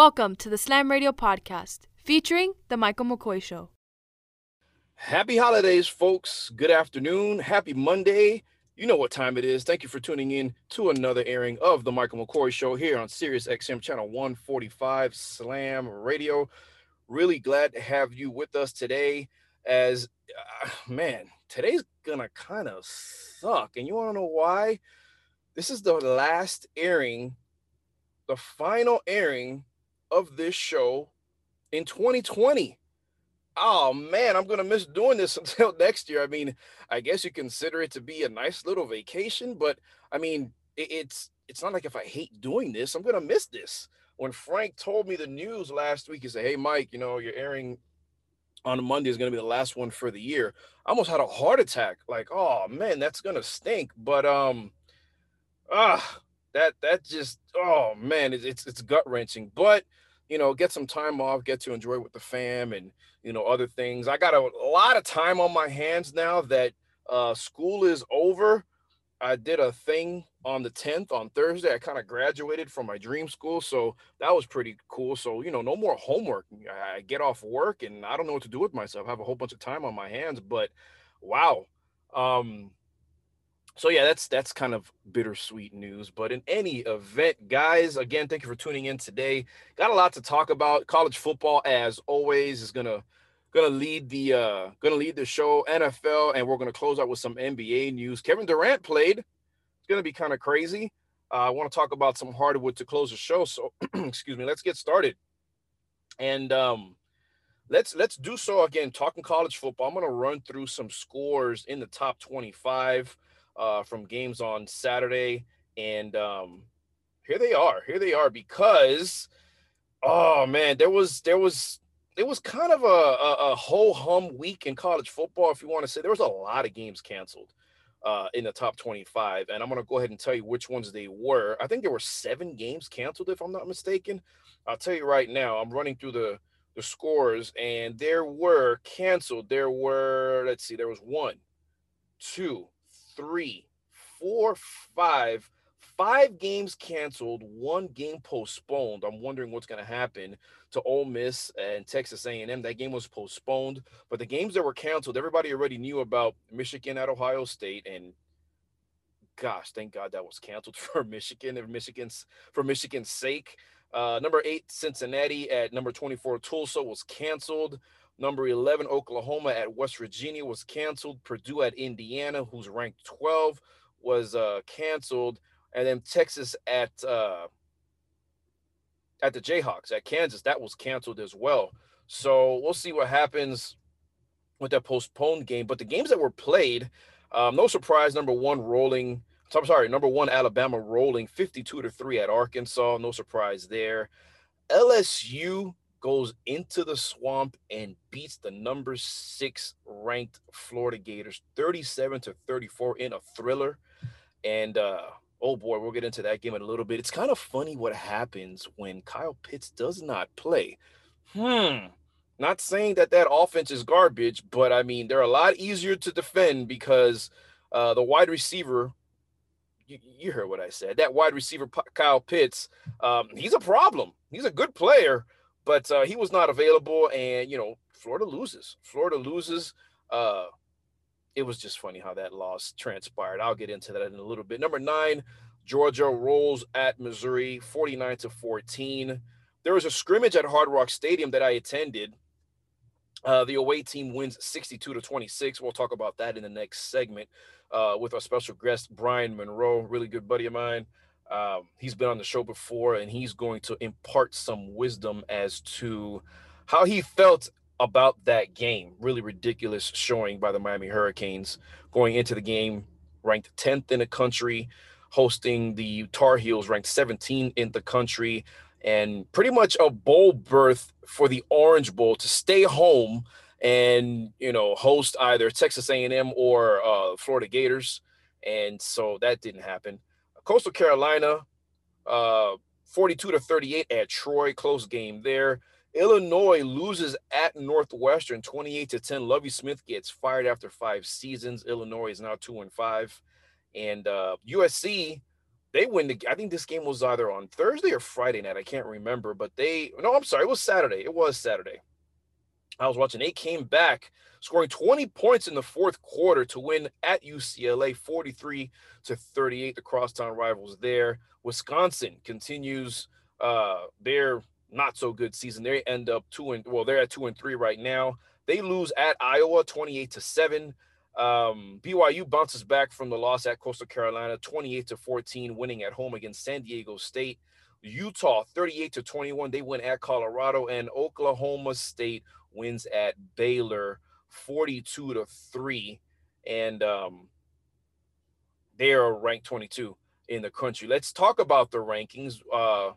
Welcome to the Slam Radio Podcast, featuring The Michael McCoy Show. Happy holidays, folks. Good afternoon. Happy Monday. You know what time it is. Thank you for tuning in to another airing of The Michael McCoy Show here on Sirius XM Channel 145 Slam Radio. Really glad to have you with us today. As uh, man, today's gonna kind of suck. And you want to know why? This is the last airing, the final airing of this show in 2020. Oh man, I'm gonna miss doing this until next year. I mean, I guess you consider it to be a nice little vacation, but I mean, it's it's not like if I hate doing this, I'm gonna miss this. When Frank told me the news last week, he said, "Hey, Mike, you know you're airing on Monday is gonna be the last one for the year." I almost had a heart attack. Like, oh man, that's gonna stink. But um, ah, that that just oh man, it's it's, it's gut wrenching. But you know, get some time off, get to enjoy with the fam, and you know other things. I got a, a lot of time on my hands now that uh, school is over. I did a thing on the 10th on Thursday. I kind of graduated from my dream school, so that was pretty cool. So you know, no more homework. I get off work and I don't know what to do with myself. I have a whole bunch of time on my hands, but wow. Um, so yeah, that's that's kind of bittersweet news. But in any event, guys, again, thank you for tuning in today. Got a lot to talk about. College football, as always, is gonna gonna lead the uh gonna lead the show. NFL, and we're gonna close out with some NBA news. Kevin Durant played. It's gonna be kind of crazy. Uh, I want to talk about some hardwood to close the show. So excuse me, let's get started. And um let's let's do so again talking college football i'm to run through some scores in the top 25 uh, from games on Saturday, and um, here they are. Here they are because, oh man, there was there was it was kind of a, a, a whole hum week in college football, if you want to say. There was a lot of games canceled uh, in the top 25, and I'm going to go ahead and tell you which ones they were. I think there were seven games canceled, if I'm not mistaken. I'll tell you right now. I'm running through the the scores, and there were canceled. There were let's see, there was one, two, three, four, five, five games canceled, one game postponed. I'm wondering what's going to happen to Ole Miss and Texas A&M. That game was postponed, but the games that were canceled, everybody already knew about Michigan at Ohio State, and gosh, thank God that was canceled for Michigan and Michigan's for Michigan's sake. Uh, number eight, Cincinnati at number 24, Tulsa was canceled. Number 11, Oklahoma at West Virginia was canceled. Purdue at Indiana, who's ranked 12, was uh, canceled. And then Texas at uh, at the Jayhawks at Kansas, that was canceled as well. So we'll see what happens with that postponed game. But the games that were played, um, no surprise. Number one, rolling. I'm sorry, number one, Alabama rolling 52 to three at Arkansas. No surprise there. LSU goes into the swamp and beats the number six ranked Florida Gators 37 to 34 in a thriller. And uh, oh boy, we'll get into that game in a little bit. It's kind of funny what happens when Kyle Pitts does not play. Hmm. Not saying that that offense is garbage, but I mean, they're a lot easier to defend because uh, the wide receiver you, you, heard what I said. That wide receiver, Kyle Pitts, um, he's a problem. He's a good player, but uh, he was not available, and you know, Florida loses. Florida loses. Uh, it was just funny how that loss transpired. I'll get into that in a little bit. Number nine, Georgia rolls at Missouri, 49 to 14. There was a scrimmage at Hard Rock Stadium that I attended. Uh, the away team wins 62 to 26. We'll talk about that in the next segment uh, with our special guest, Brian Monroe, really good buddy of mine. Um, he's been on the show before, and he's going to impart some wisdom as to how he felt about that game. Really ridiculous showing by the Miami Hurricanes going into the game, ranked 10th in the country, hosting the Tar Heels, ranked 17 in the country, and pretty much a bowl berth for the Orange Bowl to stay home and you know host either Texas A&M or uh, Florida Gators, and so that didn't happen. Coastal Carolina, uh, 42 to 38 at Troy, close game there. Illinois loses at Northwestern 28 to 10. Lovie Smith gets fired after five seasons. Illinois is now two and five. And uh, USC they win the. I think this game was either on Thursday or Friday night. I can't remember, but they. No, I'm sorry. It was Saturday. It was Saturday. I was watching. They came back, scoring 20 points in the fourth quarter to win at UCLA, 43 to 38. The crosstown rivals there. Wisconsin continues uh, their not so good season. They end up two and well, they're at two and three right now. They lose at Iowa, 28 to seven. Um, BYU bounces back from the loss at Coastal Carolina, 28 to 14, winning at home against San Diego State. Utah, 38 to 21, they win at Colorado, and Oklahoma State wins at Baylor, 42 to 3. And um, they are ranked 22 in the country. Let's talk about the rankings. Uh,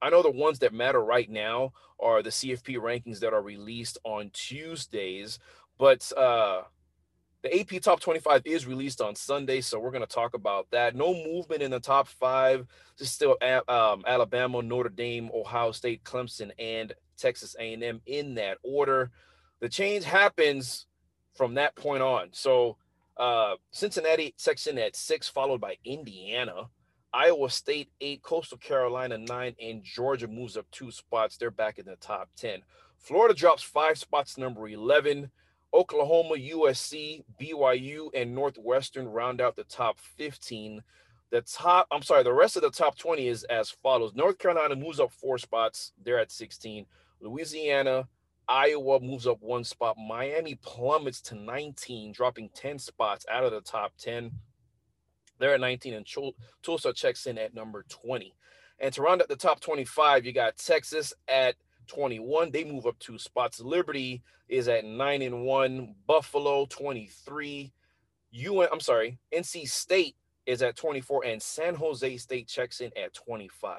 I know the ones that matter right now are the CFP rankings that are released on Tuesdays, but uh, the AP Top 25 is released on Sunday, so we're going to talk about that. No movement in the top five. Just still um, Alabama, Notre Dame, Ohio State, Clemson, and Texas A&M in that order. The change happens from that point on. So uh, Cincinnati section at six, followed by Indiana. Iowa State eight, Coastal Carolina nine, and Georgia moves up two spots. They're back in the top 10. Florida drops five spots, number 11. Oklahoma, USC, BYU, and Northwestern round out the top 15. The top, I'm sorry, the rest of the top 20 is as follows North Carolina moves up four spots, they're at 16. Louisiana, Iowa moves up one spot. Miami plummets to 19, dropping 10 spots out of the top 10. They're at 19, and Tulsa checks in at number 20. And to round out the top 25, you got Texas at 21. They move up two spots. Liberty is at 9 and 1. Buffalo 23. UN, I'm sorry, NC State is at 24 and San Jose State checks in at 25.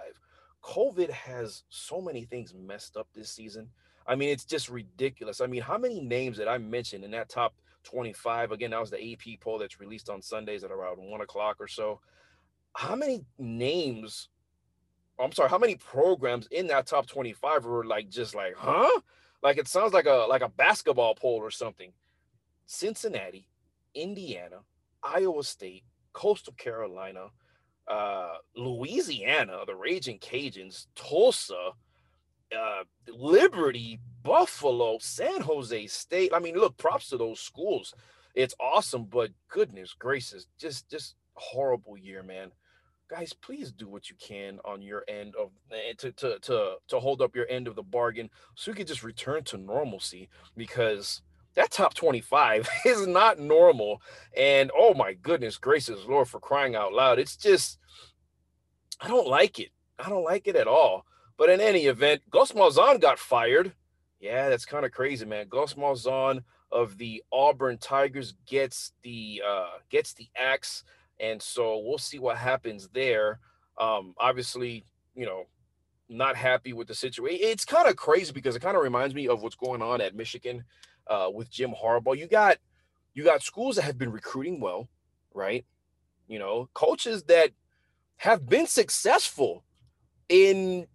COVID has so many things messed up this season. I mean, it's just ridiculous. I mean, how many names that I mentioned in that top 25? Again, that was the AP poll that's released on Sundays at around one o'clock or so. How many names I'm sorry, how many programs in that top 25 were like just like, huh? Like it sounds like a like a basketball poll or something. Cincinnati, Indiana, Iowa State, Coastal Carolina, uh, Louisiana, the Raging Cajuns, Tulsa, uh, Liberty, Buffalo, San Jose State. I mean, look, props to those schools. It's awesome, but goodness gracious, just just horrible year, man guys, please do what you can on your end of eh, to to to to hold up your end of the bargain so we can just return to normalcy because that top 25 is not normal. And oh my goodness gracious, Lord, for crying out loud. It's just I don't like it. I don't like it at all. But in any event, Gus Malzahn got fired. Yeah, that's kind of crazy, man. Gus Malzahn of the Auburn Tigers gets the uh gets the axe and so we'll see what happens there. Um, obviously, you know, not happy with the situation. It's kind of crazy because it kind of reminds me of what's going on at Michigan uh, with Jim Harbaugh. You got you got schools that have been recruiting well, right? You know, coaches that have been successful in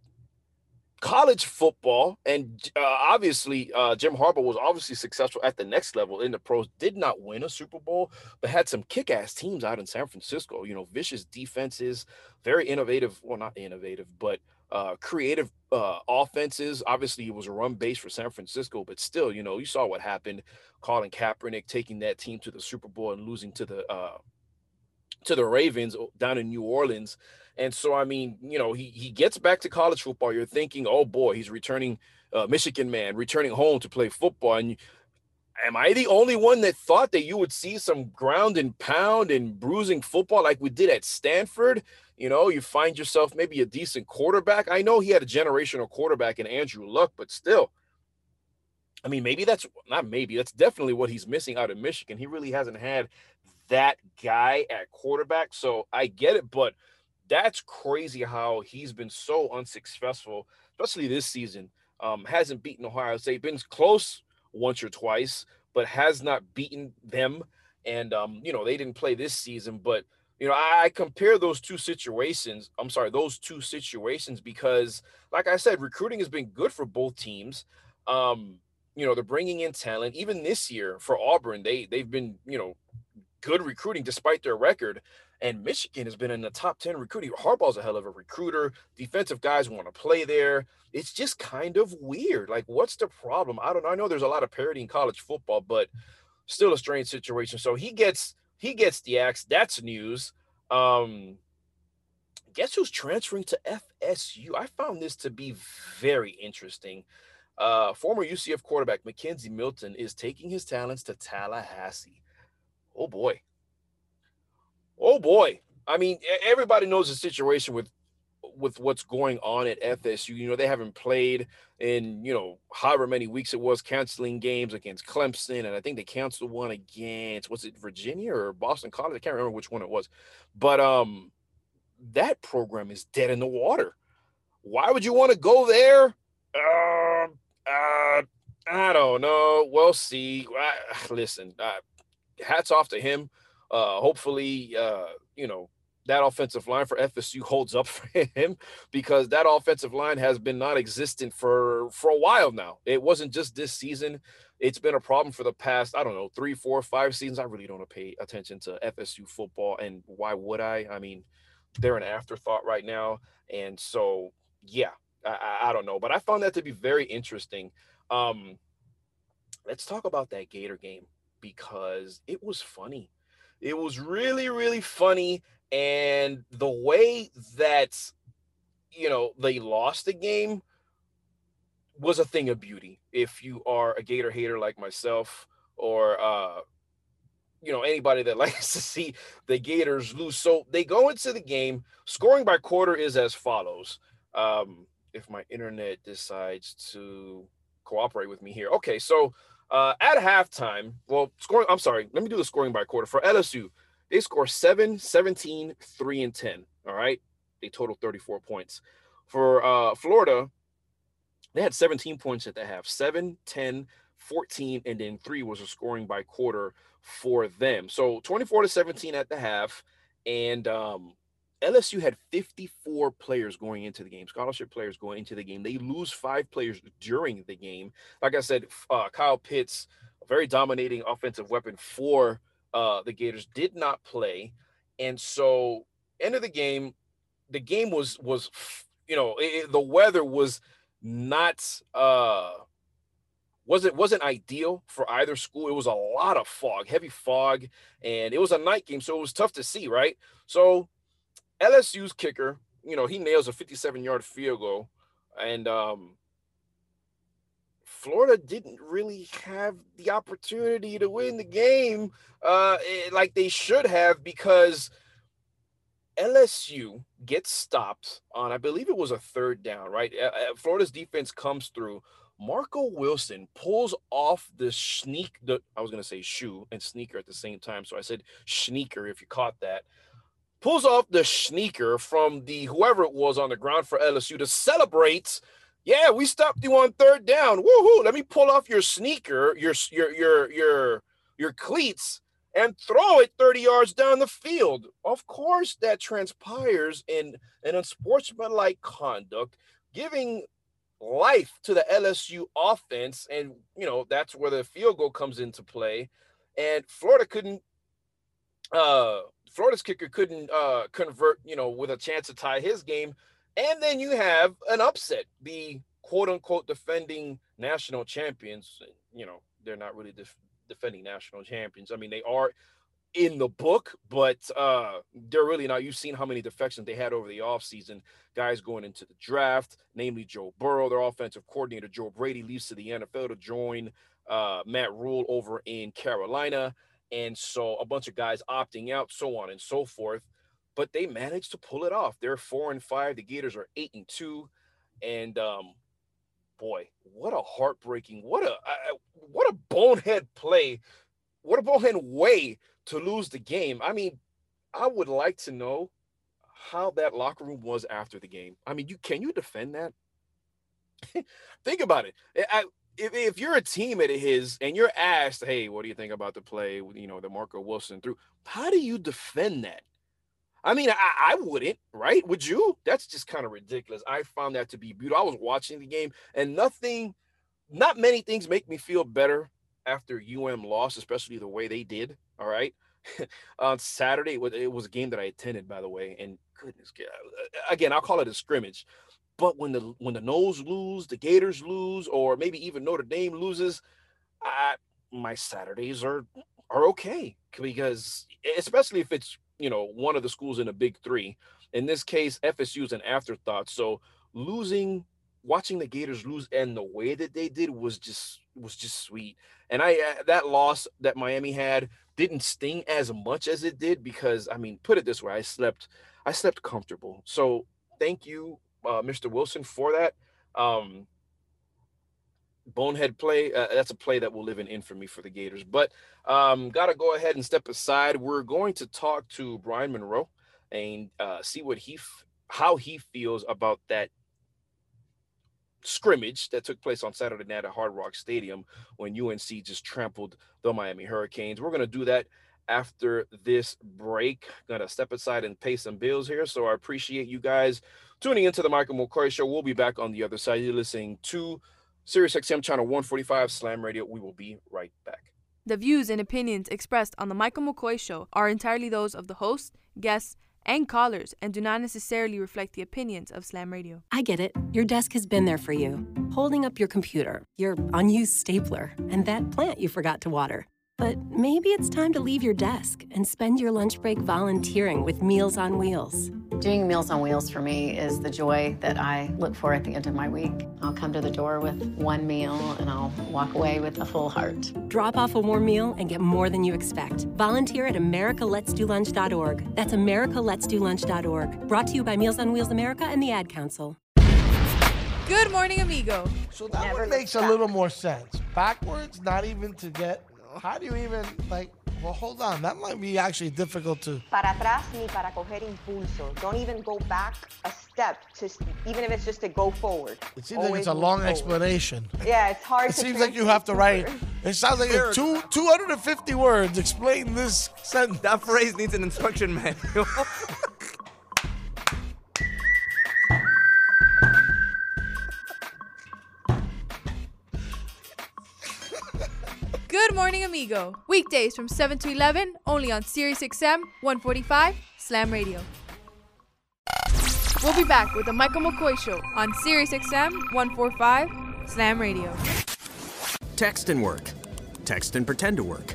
college football, and uh, obviously uh, Jim Harbaugh was obviously successful at the next level in the pros. Did not win a Super Bowl, but had some kick-ass teams out in San Francisco. You know, vicious defenses, very innovative. Well, not innovative, but uh, creative uh, offenses. Obviously, it was a run base for San Francisco, but still, you know, you saw what happened. Colin Kaepernick taking that team to the Super Bowl and losing to the uh, to the Ravens down in New Orleans. And so, I mean, you know, he he gets back to college football. You're thinking, oh boy, he's returning, uh, Michigan man, returning home to play football. And am I the only one that thought that you would see some ground and pound and bruising football like we did at Stanford? You know, you find yourself maybe a decent quarterback. I know he had a generational quarterback in Andrew Luck, but still, I mean, maybe that's not maybe that's definitely what he's missing out of Michigan. He really hasn't had that guy at quarterback. So I get it, but that's crazy how he's been so unsuccessful, especially this season. Um, hasn't beaten Ohio State, been close once or twice, but has not beaten them. And um, you know, they didn't play this season, but you know, I, I compare those two situations. I'm sorry, those two situations because, like I said, recruiting has been good for both teams. Um, you know, they're bringing in talent. Even this year for Auburn, they they've been you know good recruiting despite their record. And Michigan has been in the top 10 recruiting. Harbaugh's a hell of a recruiter. Defensive guys want to play there. It's just kind of weird. Like, what's the problem? I don't know. I know there's a lot of parity in college football, but still a strange situation. So he gets he gets the axe. That's news. Um, guess who's transferring to FSU? I found this to be very interesting. Uh, former UCF quarterback McKenzie Milton is taking his talents to Tallahassee. Oh boy. Oh boy. I mean, everybody knows the situation with with what's going on at FSU. You know, they haven't played in, you know, however many weeks it was, canceling games against Clemson. And I think they canceled one against, was it Virginia or Boston College? I can't remember which one it was. But um that program is dead in the water. Why would you want to go there? Uh, uh, I don't know. We'll see. Uh, listen, uh, hats off to him. Uh, hopefully, uh, you know, that offensive line for FSU holds up for him because that offensive line has been non-existent for for a while now. It wasn't just this season. It's been a problem for the past, I don't know, three, four, five seasons. I really don't pay attention to FSU football. And why would I? I mean, they're an afterthought right now. And so, yeah, I, I don't know, but I found that to be very interesting. Um, let's talk about that Gator game because it was funny. It was really, really funny. And the way that, you know, they lost the game was a thing of beauty. If you are a Gator hater like myself, or uh, you know anybody that likes to see the Gators lose. So they go into the game. Scoring by quarter is as follows. Um, if my internet decides to cooperate with me here. Okay, so uh, at halftime, well, scoring, I'm sorry, let me do the scoring by quarter. For LSU, they score 7, 17, 3, and 10. All right. They total 34 points. For uh, Florida, they had 17 points at the half 7, 10, 14, and then three was a scoring by quarter for them. So 24 to 17 at the half. And um, LSU had 54 players going into the game, scholarship players going into the game. They lose five players during the game. Like I said, uh, Kyle Pitts, a very dominating offensive weapon for uh, the Gators, did not play. And so, end of the game, the game was was you know it, the weather was not uh wasn't wasn't ideal for either school. It was a lot of fog, heavy fog, and it was a night game, so it was tough to see, right? So LSU's kicker, you know, he nails a 57-yard field goal, and um, Florida didn't really have the opportunity to win the game uh, eh, like they should have because LSU gets stopped on, I believe it was a third down, right? Florida's defense comes through Marco Wilson pulls off the sneak, the I was gonna say shoe and sneaker at the same time, so I said sneaker if you caught that. Pulls off the sneaker from the whoever it was on the ground for LSU to celebrate. Yeah, we stopped you on third down. Woohoo! Let me pull off your sneaker, your your your your your cleats, and throw it 30 yards down the field. Of course, that transpires in an unsportsmanlike conduct, giving life to the LSU offense. And, you know, that's where the field goal comes into play. And Florida couldn't, uh, Florida's kicker couldn't uh, convert, you know, with a chance to tie his game. And then you have an upset, the quote unquote defending national champions. You know, they're not really def- defending national champions. I mean, they are in the book, but uh, they're really not. You've seen how many defections they had over the offseason. Guys going into the draft, namely Joe Burrow, their offensive coordinator, Joe Brady, leaves to the NFL to join uh, Matt Rhule over in Carolina. And so a bunch of guys opting out, so on and so forth. But they managed to pull it off. They're four and five. The Gators are eight and two. And um, boy, what a heartbreaking, what a uh, what a bonehead play, what a bonehead way to lose the game. I mean, I would like to know how that locker room was after the game. I mean, you can you defend that? think about it. I, if, if you're a team at his and you're asked, hey, what do you think about the play? You know, the Marco Wilson through. How do you defend that? I mean, I, I wouldn't, right? Would you? That's just kind of ridiculous. I found that to be beautiful. I was watching the game, and nothing, not many things make me feel better after UM lost, especially the way they did. All right. on Saturday. It was a game that I attended, by the way, and goodness, again, I'll call it a scrimmage. But when the when the Noles lose, the Gators lose, or maybe even Notre Dame loses, I, my Saturdays are are okay because especially if it's you know one of the schools in a big three. In this case, FSU is an afterthought. So losing, watching the Gators lose and the way that they did was just was just sweet. And I uh, that loss that Miami had didn't sting as much as it did because I mean, put it this way, I slept I slept comfortable. So thank you uh, Mr. Wilson for that. Um, bonehead play. Uh, that's a play that will live in infamy for the Gators. But um, got to go ahead and step aside. We're going to talk to Brian Monroe and uh, see what he, f- how he feels about that scrimmage that took place on Saturday night at Hard Rock Stadium when UNC just trampled the Miami Hurricanes. We're going to do that after this break. Gonna step aside and pay some bills here. So I appreciate you guys tuning into the Michael McCoy Show. We'll be back on the other side. You're listening to Sirius XM channel 145 Slam Radio. We will be right back. The views and opinions expressed on the Michael McCoy Show are entirely those of the host, guests, and callers and do not necessarily reflect the opinions of Slam Radio. I get it. Your desk has been there for you, holding up your computer, your unused stapler, and that plant you forgot to water. But maybe it's time to leave your desk and spend your lunch break volunteering with Meals on Wheels. Doing Meals on Wheels for me is the joy that I look for at the end of my week. I'll come to the door with one meal and I'll walk away with a full heart. Drop off a warm meal and get more than you expect. Volunteer at americaletsdolunch.org. That's americaletsdolunch.org. Brought to you by Meals on Wheels America and the Ad Council. Good morning, amigo. So that Never one makes a little more sense. Backwards, not even to get how do you even like? Well, hold on. That might be actually difficult to. Para atrás ni para coger impulso. Don't even go back a step to, even if it's just to go forward. It seems Always like it's a long forward. explanation. Yeah, it's hard. To explain. It seems like you have to write. It sounds like two 250 words. Explain this sentence. That phrase needs an instruction manual. Morning Amigo. Weekdays from 7 to 11, only on Sirius XM 145 Slam Radio. We'll be back with the Michael McCoy Show on Sirius XM 145 Slam Radio. Text and work. Text and pretend to work.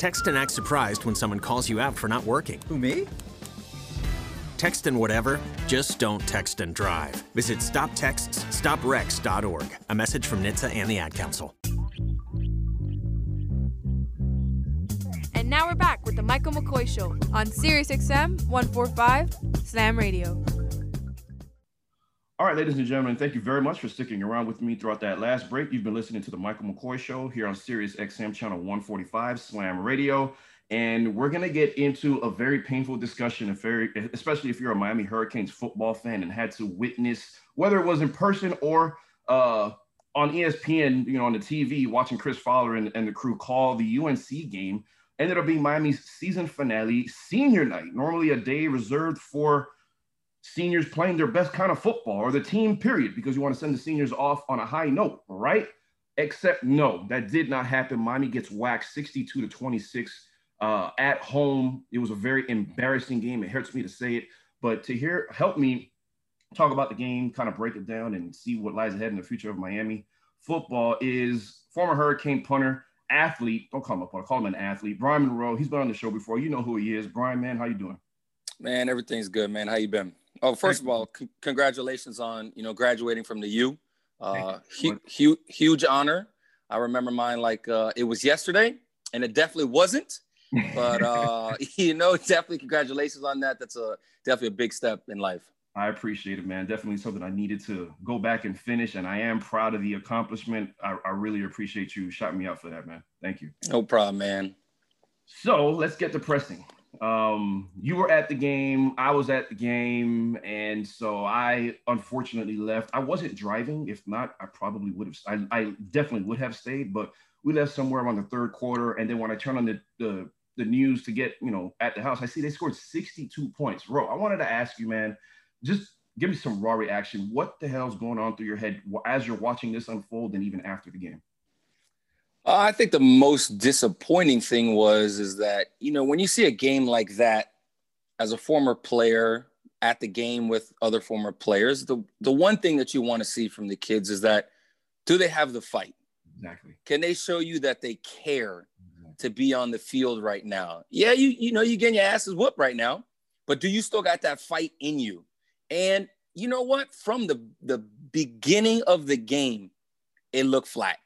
Text and act surprised when someone calls you out for not working. Who, me? Text and whatever, just don't text and drive. Visit stoptextsstopwrecks.org. A message from NHTSA and the Ad Council. And now we're back with the Michael McCoy Show on Sirius XM 145 Slam Radio. All right, ladies and gentlemen, thank you very much for sticking around with me throughout that last break. You've been listening to the Michael McCoy Show here on Sirius XM channel 145 Slam Radio. And we're going to get into a very painful discussion, if very, especially if you're a Miami Hurricanes football fan and had to witness, whether it was in person or uh, on ESPN, you know, on the TV, watching Chris Fowler and, and the crew call the UNC game ended up being Miami's season finale, senior night, normally a day reserved for seniors playing their best kind of football or the team, period, because you want to send the seniors off on a high note, right? Except no, that did not happen. Miami gets whacked 62 to 26 uh, at home. It was a very embarrassing game. It hurts me to say it, but to hear help me talk about the game, kind of break it down and see what lies ahead in the future of Miami football is former Hurricane punter athlete. Don't call him a player. Call him an athlete. Brian Monroe. He's been on the show before. You know who he is. Brian, man, how you doing? Man, everything's good, man. How you been? Oh, first of all, c- congratulations on you know graduating from the U. Uh, hu- hu- huge honor. I remember mine like uh, it was yesterday, and it definitely wasn't. But uh, you know, definitely congratulations on that. That's a definitely a big step in life. I appreciate it, man. Definitely something I needed to go back and finish, and I am proud of the accomplishment. I, I really appreciate you shouting me out for that, man. Thank you. No problem, man. So let's get to pressing. Um, you were at the game, I was at the game, and so I unfortunately left. I wasn't driving. If not, I probably would have. I, I definitely would have stayed, but we left somewhere around the third quarter, and then when I turned on the, the the news to get you know at the house, I see they scored 62 points. Bro, I wanted to ask you, man just give me some raw reaction. What the hell's going on through your head as you're watching this unfold and even after the game? Uh, I think the most disappointing thing was is that you know when you see a game like that, as a former player at the game with other former players, the the one thing that you want to see from the kids is that do they have the fight? Exactly. Can they show you that they care to be on the field right now? Yeah, you you know you getting your asses whooped right now, but do you still got that fight in you? And you know what? From the the beginning of the game, it looked flat.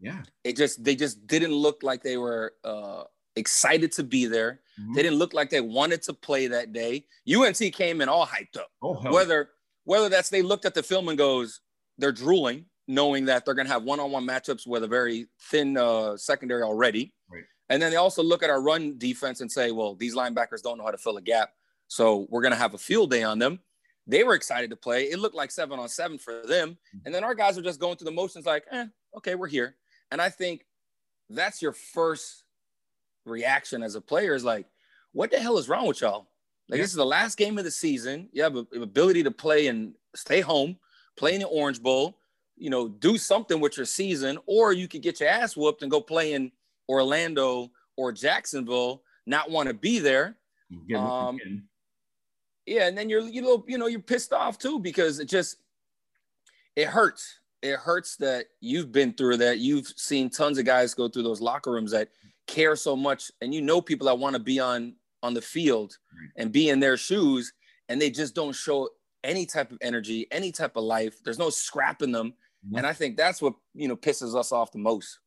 Yeah. It just they just didn't look like they were uh excited to be there. Mm-hmm. They didn't look like they wanted to play that day. UNC came in all hyped up. Oh, hell. Whether whether that's they looked at the film and goes, they're drooling, knowing that they're going to have one-on-one matchups with a very thin uh, secondary already. Right. And then they also look at our run defense and say, well, these linebackers don't know how to fill a gap, so we're going to have a field day on them. They were excited to play. It looked like seven on seven for them. And then our guys are just going through the motions, like, eh, okay, we're here. And I think that's your first reaction as a player is like, what the hell is wrong with y'all? Like, yeah. this is the last game of the season. You have the ability to play and stay home, play in the Orange Bowl, you know, do something with your season, or you could get your ass whooped and go play in Orlando or Jacksonville, not want to be there. Um, yeah, and then you're you know you know you're pissed off too because it just it hurts. It hurts that you've been through that. You've seen tons of guys go through those locker rooms that care so much, and you know people that want to be on on the field and be in their shoes, and they just don't show any type of energy, any type of life. There's no scrap in them, mm-hmm. and I think that's what you know pisses us off the most.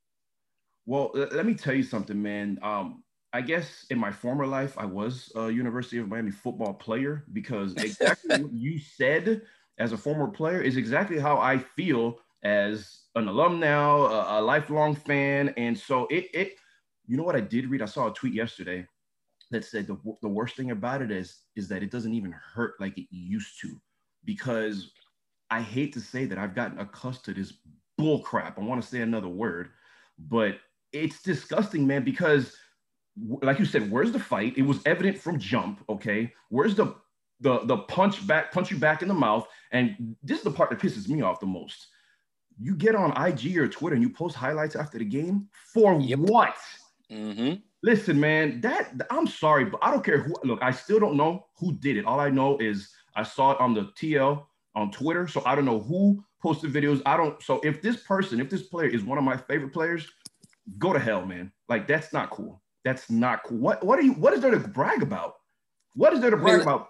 Well, let me tell you something, man. Um, I guess in my former life, I was a University of Miami football player because exactly what you said as a former player is exactly how I feel as an alum now, a, a, lifelong fan. And so it, it, you know what I did read? I saw a tweet yesterday that said the, the worst thing about it is, is that it doesn't even hurt like it used to because I hate to say that I've gotten accustomed to this bull crap. I want to say another word, but it's disgusting, man, because – like you said, where's the fight? It was evident from jump. Okay, where's the the the punch back, punch you back in the mouth? And this is the part that pisses me off the most. You get on IG or Twitter and you post highlights after the game for yep. what? Mm-hmm. Listen, man, that I'm sorry, but I don't care who. Look, I still don't know who did it. All I know is I saw it on the TL on Twitter, so I don't know who posted videos. I don't. So if this person, if this player is one of my favorite players, go to hell, man. Like that's not cool. That's not cool. What what are you what is there to brag about? What is there to brag I mean, about?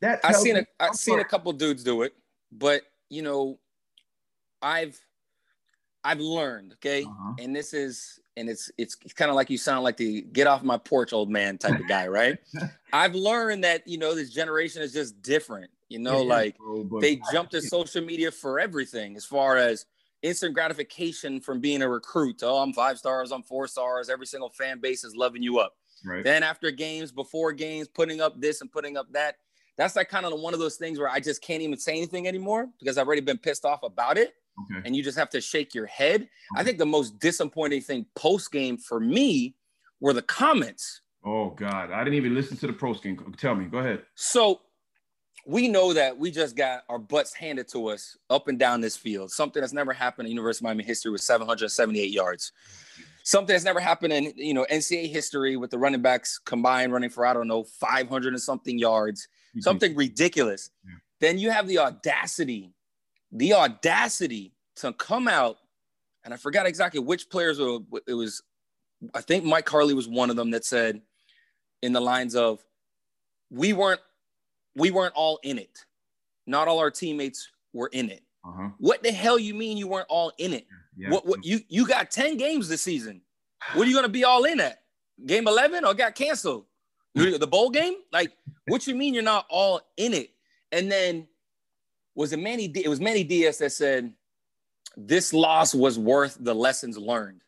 That I've seen a I've seen a couple dudes do it, but you know, I've I've learned, okay? Uh-huh. And this is and it's it's, kind of like you sound like the get off my porch old man type of guy, right? I've learned that, you know, this generation is just different. You know, yeah, like bro, they jump to social media for everything as far as instant gratification from being a recruit. Oh, I'm five stars, I'm four stars. Every single fan base is loving you up. Right. Then after games, before games, putting up this and putting up that. That's like kind of one of those things where I just can't even say anything anymore because I've already been pissed off about it. Okay. And you just have to shake your head. Okay. I think the most disappointing thing post game for me were the comments. Oh God, I didn't even listen to the post game. Tell me, go ahead. So we know that we just got our butts handed to us up and down this field. Something that's never happened in University of Miami history with 778 yards. Something that's never happened in you know NCAA history with the running backs combined running for I don't know 500 and something yards. Mm-hmm. Something ridiculous. Yeah. Then you have the audacity, the audacity to come out, and I forgot exactly which players were, it was. I think Mike Harley was one of them that said, in the lines of, "We weren't we weren't all in it. Not all our teammates were in it. Uh-huh. What the hell you mean you weren't all in it? Yeah. What, what you you got 10 games this season. What are you gonna be all in at? Game 11 or got canceled? the bowl game? Like, what you mean you're not all in it? And then was it Manny? it was Manny Diaz that said this loss was worth the lessons learned.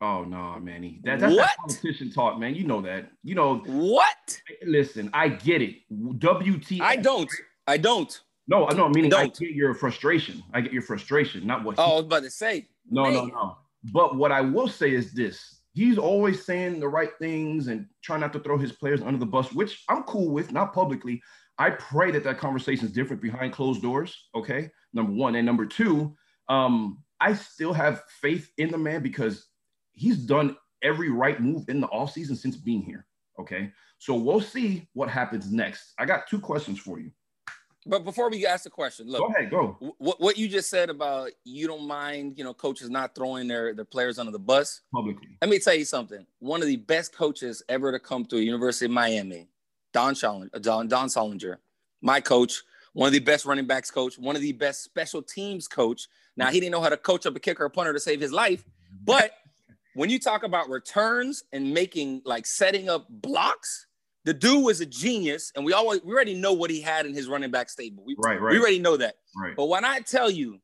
Oh no, Manny. That, that's what? competition talk, man. You know that. You know what? Listen, I get it. WT. I don't. I don't. No, I no. Meaning I, I get your frustration. I get your frustration, not what. Oh, he, I was about to say. No, man. no, no. But what I will say is this: he's always saying the right things and trying not to throw his players under the bus, which I'm cool with, not publicly. I pray that that conversation is different behind closed doors. Okay, number one, and number two, um, I still have faith in the man because he's done every right move in the offseason since being here. Okay. So we'll see what happens next. I got two questions for you. But before we ask the question, look. Go ahead, go. What what you just said about you don't mind, you know, coaches not throwing their their players under the bus publicly. Let me tell you something. One of the best coaches ever to come to a University of Miami, Don Challenger, uh, Don Don Soldinger, my coach, one of the best running backs coach, one of the best special teams coach. Now he didn't know how to coach up a kicker or punter to save his life, but when you talk about returns and making like setting up blocks, the dude was a genius, and we always we already know what he had in his running back stable. We, right, right. We already know that. Right. But when I tell you,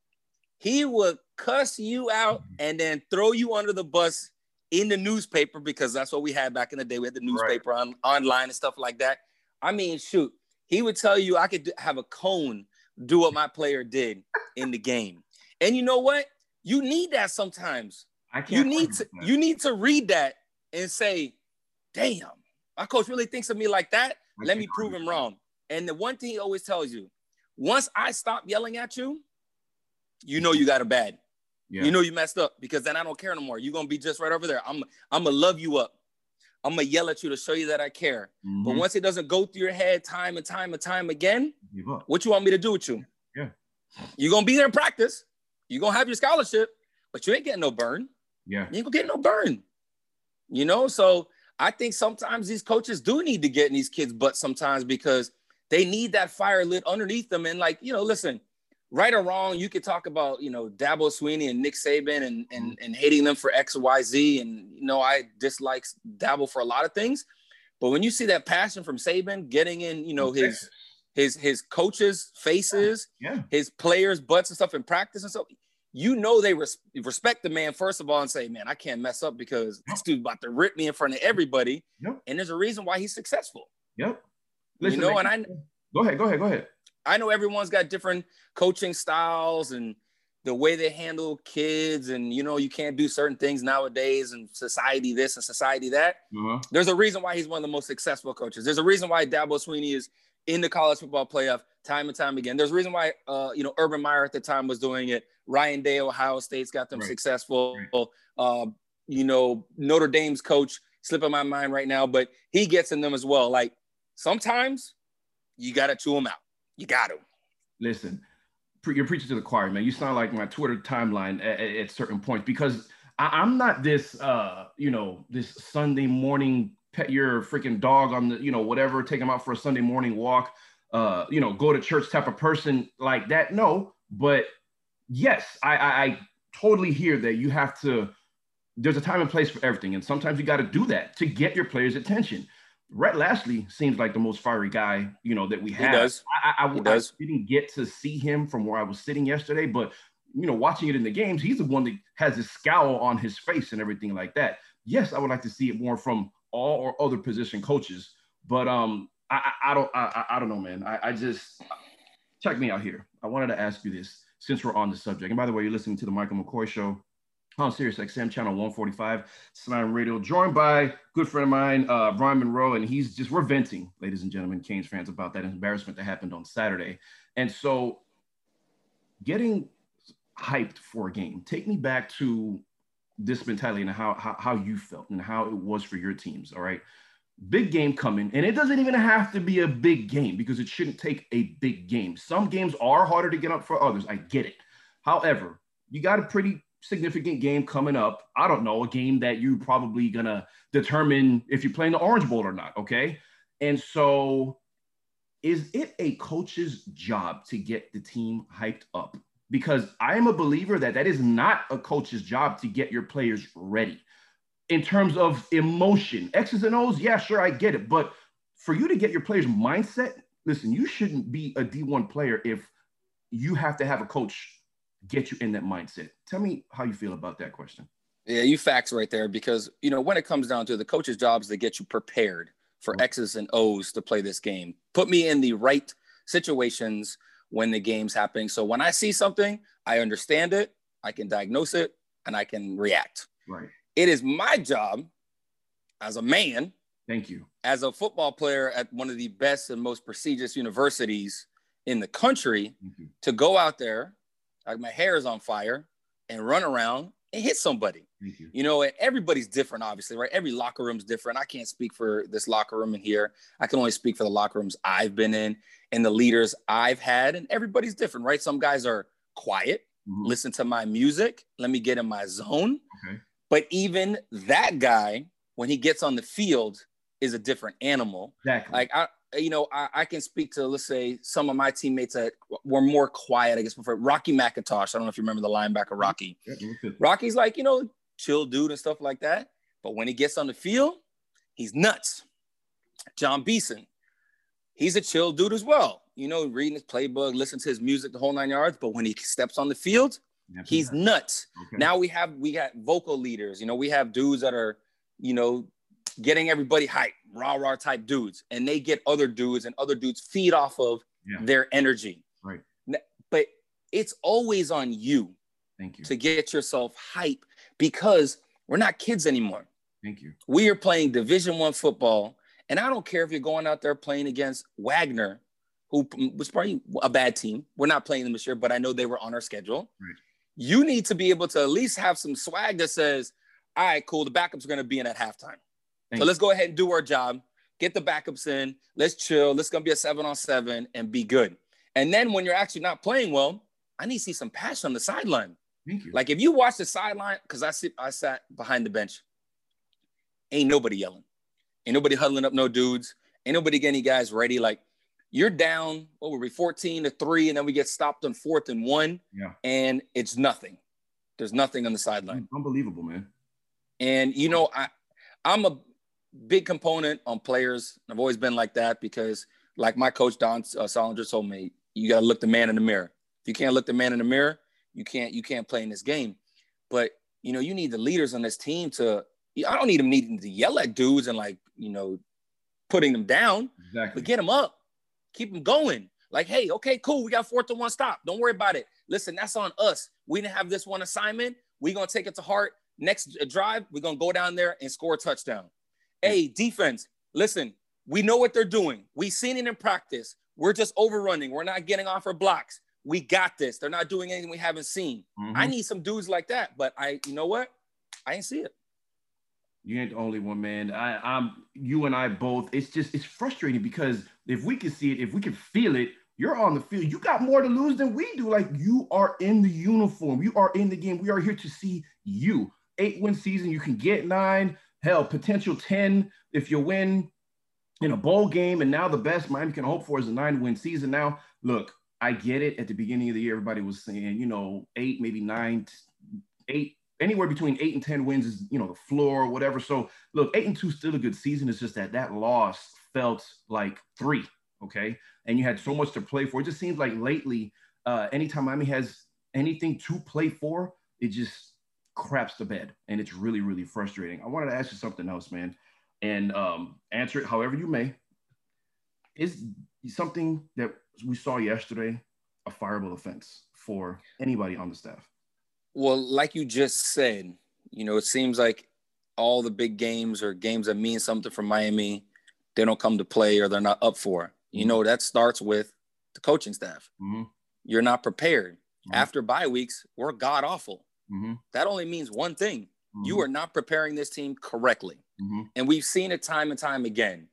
he would cuss you out mm-hmm. and then throw you under the bus in the newspaper because that's what we had back in the day. We had the newspaper right. on online and stuff like that. I mean, shoot, he would tell you I could have a cone do what my player did in the game. And you know what? You need that sometimes. I can't you need to you need to read that and say, "Damn, my coach really thinks of me like that. Let me prove him wrong. And the one thing he always tells you, once I stop yelling at you, you know you got a bad. Yeah. You know you messed up because then I don't care no more. You're gonna be just right over there. I'm I'm gonna love you up. I'm gonna yell at you to show you that I care. Mm-hmm. But once it doesn't go through your head time and time and time again, what you want me to do with you? Yeah. You're gonna be there in practice. You're gonna have your scholarship, but you ain't getting no burn. Yeah. You ain't gonna get no burn. You know, so I think sometimes these coaches do need to get in these kids' butts sometimes because they need that fire lit underneath them. And like, you know, listen, right or wrong, you could talk about, you know, Dabo Swinney and Nick Saban and and, mm-hmm. and hating them for X, Y, Z. And you know, I dislike Dabo for a lot of things. But when you see that passion from Saban getting in, you know, his his his coaches' faces, yeah. his players' butts and stuff in practice and stuff, you know they res- respect the man first of all and say, man, I can't mess up because this dude's about to rip me in front of everybody. Yep. And there's a reason why he's successful. Yep. Listen, you know, and I go ahead, go ahead, go ahead. I know everyone's got different coaching styles and the way they handle kids, and you know, you can't do certain things nowadays and society this and society that. Uh-huh. There's a reason why he's one of the most successful coaches. There's a reason why Dabo Swinney is in the college football playoff time and time again. There's a reason why uh, you know Urban Meyer at the time was doing it. Ryan Day, Ohio State's got them right. successful. Right. Uh, you know Notre Dame's coach slipping my mind right now, but he gets in them as well. Like sometimes you got to chew them out. You got to. Listen, you're preaching to the choir, man. You sound like my Twitter timeline at, at certain points because I, am not this, uh, you know, this Sunday morning pet your freaking dog on the, you know, whatever, take him out for a Sunday morning walk, uh, you know, go to church type of person like that. No, but yes, I, I, I totally hear that you have to. There's a time and place for everything, and sometimes you got to do that to get your players' attention. Rhett Lashlee seems like the most fiery guy, you know, that we have. He does. I, I, he does. I didn't get to see him from where I was sitting yesterday, but you know, watching it in the games, he's the one that has this scowl on his face and everything like that. Yes, I would like to see it more from all or other position coaches, but um, I, I, I don't, I, I don't know, man. I, I just check me out here. I wanted to ask you this since we're on the subject. And by the way, you're listening to the Michael McCoy Show on Sirius XM channel 145, Slam Radio, joined by good friend of mine, uh, Brian Monroe, and he's just we're venting, ladies and gentlemen, Canes fans, about that embarrassment that happened on Saturday. And so, getting hyped for a game, take me back to this mentality and how, how how you felt and how it was for your teams. All right, big game coming, and it doesn't even have to be a big game because it shouldn't take a big game. Some games are harder to get up for others. I get it. However, you got a pretty significant game coming up. I don't know, a game that you're probably gonna determine if you're playing the Orange Bowl or not. Okay. And so is it a coach's job to get the team hyped up? Because I am a believer that that is not a coach's job to get your players ready in terms of emotion. X's and O's, yeah, sure, I get it. But for you to get your players' mindset, listen, you shouldn't be a D1 player if you have to have a coach get you in that mindset. Tell me how you feel about that question. Yeah, you facts right there because you know when it comes down to the coach's job is to get you prepared for X's and O's to play this game. Put me in the right situations when the game's happening. So when I see something, I understand it, I can diagnose it, and I can react. Right. It is my job as a man. Thank you. As a football player at one of the best and most prestigious universities in the country to go out there like my hair is on fire and run around and hit somebody. You. you. know, and everybody's different, obviously, right? Every locker room's different. I can't speak for this locker room in here. I can only speak for the locker rooms I've been in and the leaders I've had, and everybody's different, right? Some guys are quiet, mm-hmm. listen to my music, let me get in my zone. Okay. But even that guy, when he gets on the field, is a different animal. Exactly. Like I, you know, I, I, can speak to let's say some of my teammates that were more quiet, I guess, before Rocky McIntosh. I don't know if you remember the linebacker Rocky. Rocky's like, you know, chill dude and stuff like that. But when he gets on the field, he's nuts. Jon Beason, he's a chill dude as well. You know, reading his playbook, listen to his music, the whole nine yards. But when he steps on the field, he's nuts. Okay. Now we have we got vocal leaders. You know, we have dudes that are, you know, getting everybody hype, rah rah type dudes, and they get other dudes, and other dudes feed off of yeah. their energy. Right. But it's always on you. Thank you. To get yourself hype because we're not kids anymore. Thank you. We are playing Division One football, and I don't care if you're going out there playing against Wagner, who was probably a bad team. We're not playing them this year, but I know they were on our schedule. Right. You need to be able to at least have some swag that says, "All right, cool. The backups are going to be in at halftime." Thank so let's go ahead and do our job, get the backups in, let's chill. let's gonna be a seven on seven and be good. And then when you're actually not playing well, I need to see some passion on the sideline. Like if you watch the sideline, because I sit, I sat behind the bench, ain't nobody yelling, ain't nobody huddling up no dudes, ain't nobody getting guys ready. Like you're down, what were we, 14 to three, and then we get stopped on fourth and one, yeah, and it's nothing. There's nothing on the sideline. Unbelievable, man. And you know, I I'm a big component on players. I've always been like that because, like my coach Don uh, Soldinger told me, you got to look the man in the mirror. If you can't look the man in the mirror, you can't you can't play in this game. But you know, you need the leaders on this team to. I don't need them needing to yell at dudes and like you know, putting them down. Exactly. But get them up, keep them going. Like, hey, okay, cool. We got fourth to one stop. Don't worry about it. Listen, that's on us. We didn't have this one assignment. We're gonna take it to heart. Next drive, we're gonna go down there and score a touchdown. Hey, defense, listen, we know what they're doing. We've seen it in practice. We're just overrunning. We're not getting off our blocks. We got this. They're not doing anything we haven't seen. Mm-hmm. I need some dudes like that. But I, you know what? I ain't see it. You ain't the only one, man. I, I'm you and I both. It's just it's frustrating because if we can see it, if we can feel it, you're on the field. You got more to lose than we do. Like you are in the uniform. You are in the game. We are here to see you. Eight win season. You can get nine hell, potential 10 if you win in a bowl game. And now the best Miami can hope for is a nine win season. Now, look, I get it. At the beginning of the year, everybody was saying, you know, eight, maybe nine, eight, anywhere between eight and 10 wins is, you know, the floor or whatever. So, look, eight and two still a good season. It's just that that loss felt like three. Okay. And you had so much to play for. It just seems like lately, uh, anytime Miami has anything to play for, it just craps the bed and it's really really frustrating i wanted to ask you something else man and um, answer it however you may is something that we saw yesterday a fireable offense for anybody on the staff well like you just said you know it seems like all the big games or games that mean something for miami they don't come to play or they're not up for you mm-hmm. know that starts with the coaching staff mm-hmm. you're not prepared mm-hmm. after bye weeks we're god awful Mm-hmm. That only means one thing mm-hmm. you are not preparing this team correctly. Mm-hmm. And we've seen it time and time again.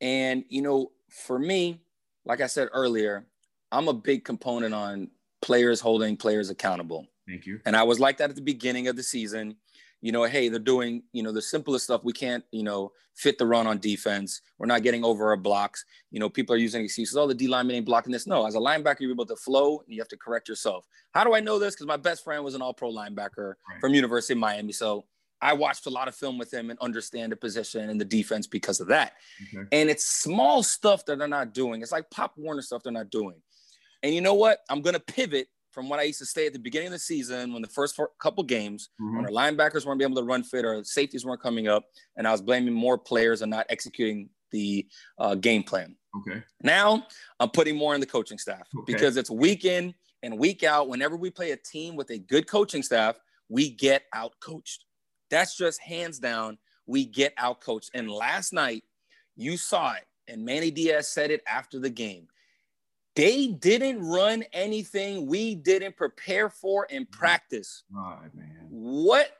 And, you know, for me, like I said earlier, I'm a big component on players holding players accountable. Thank you. And I was like that at the beginning of the season you know, hey, they're doing, you know, the simplest stuff. We can't, you know, fit the run on defense. We're not getting over our blocks. You know, people are using excuses. Oh, the D lineman ain't blocking this. No, as a linebacker, you're able to flow and you have to correct yourself. How do I know this? Because my best friend was an all pro linebacker right. from University of Miami. So I watched a lot of film with him and understand the position and the defense because of that. Okay. And it's small stuff that they're not doing. It's like Pop Warner stuff they're not doing. And you know what? I'm going to pivot from what I used to say at the beginning of the season when the first couple games, mm-hmm. when our linebackers weren't able to run fit or safeties weren't coming up, and I was blaming more players and not executing the uh, game plan. Okay. Now I'm putting more in the coaching staff okay. because it's week in and week out. Whenever we play a team with a good coaching staff, we get out coached. That's just hands down. We get out coached. And last night, you saw it, and Manny Diaz said it after the game They didn't run anything we didn't prepare for in practice. God, man. What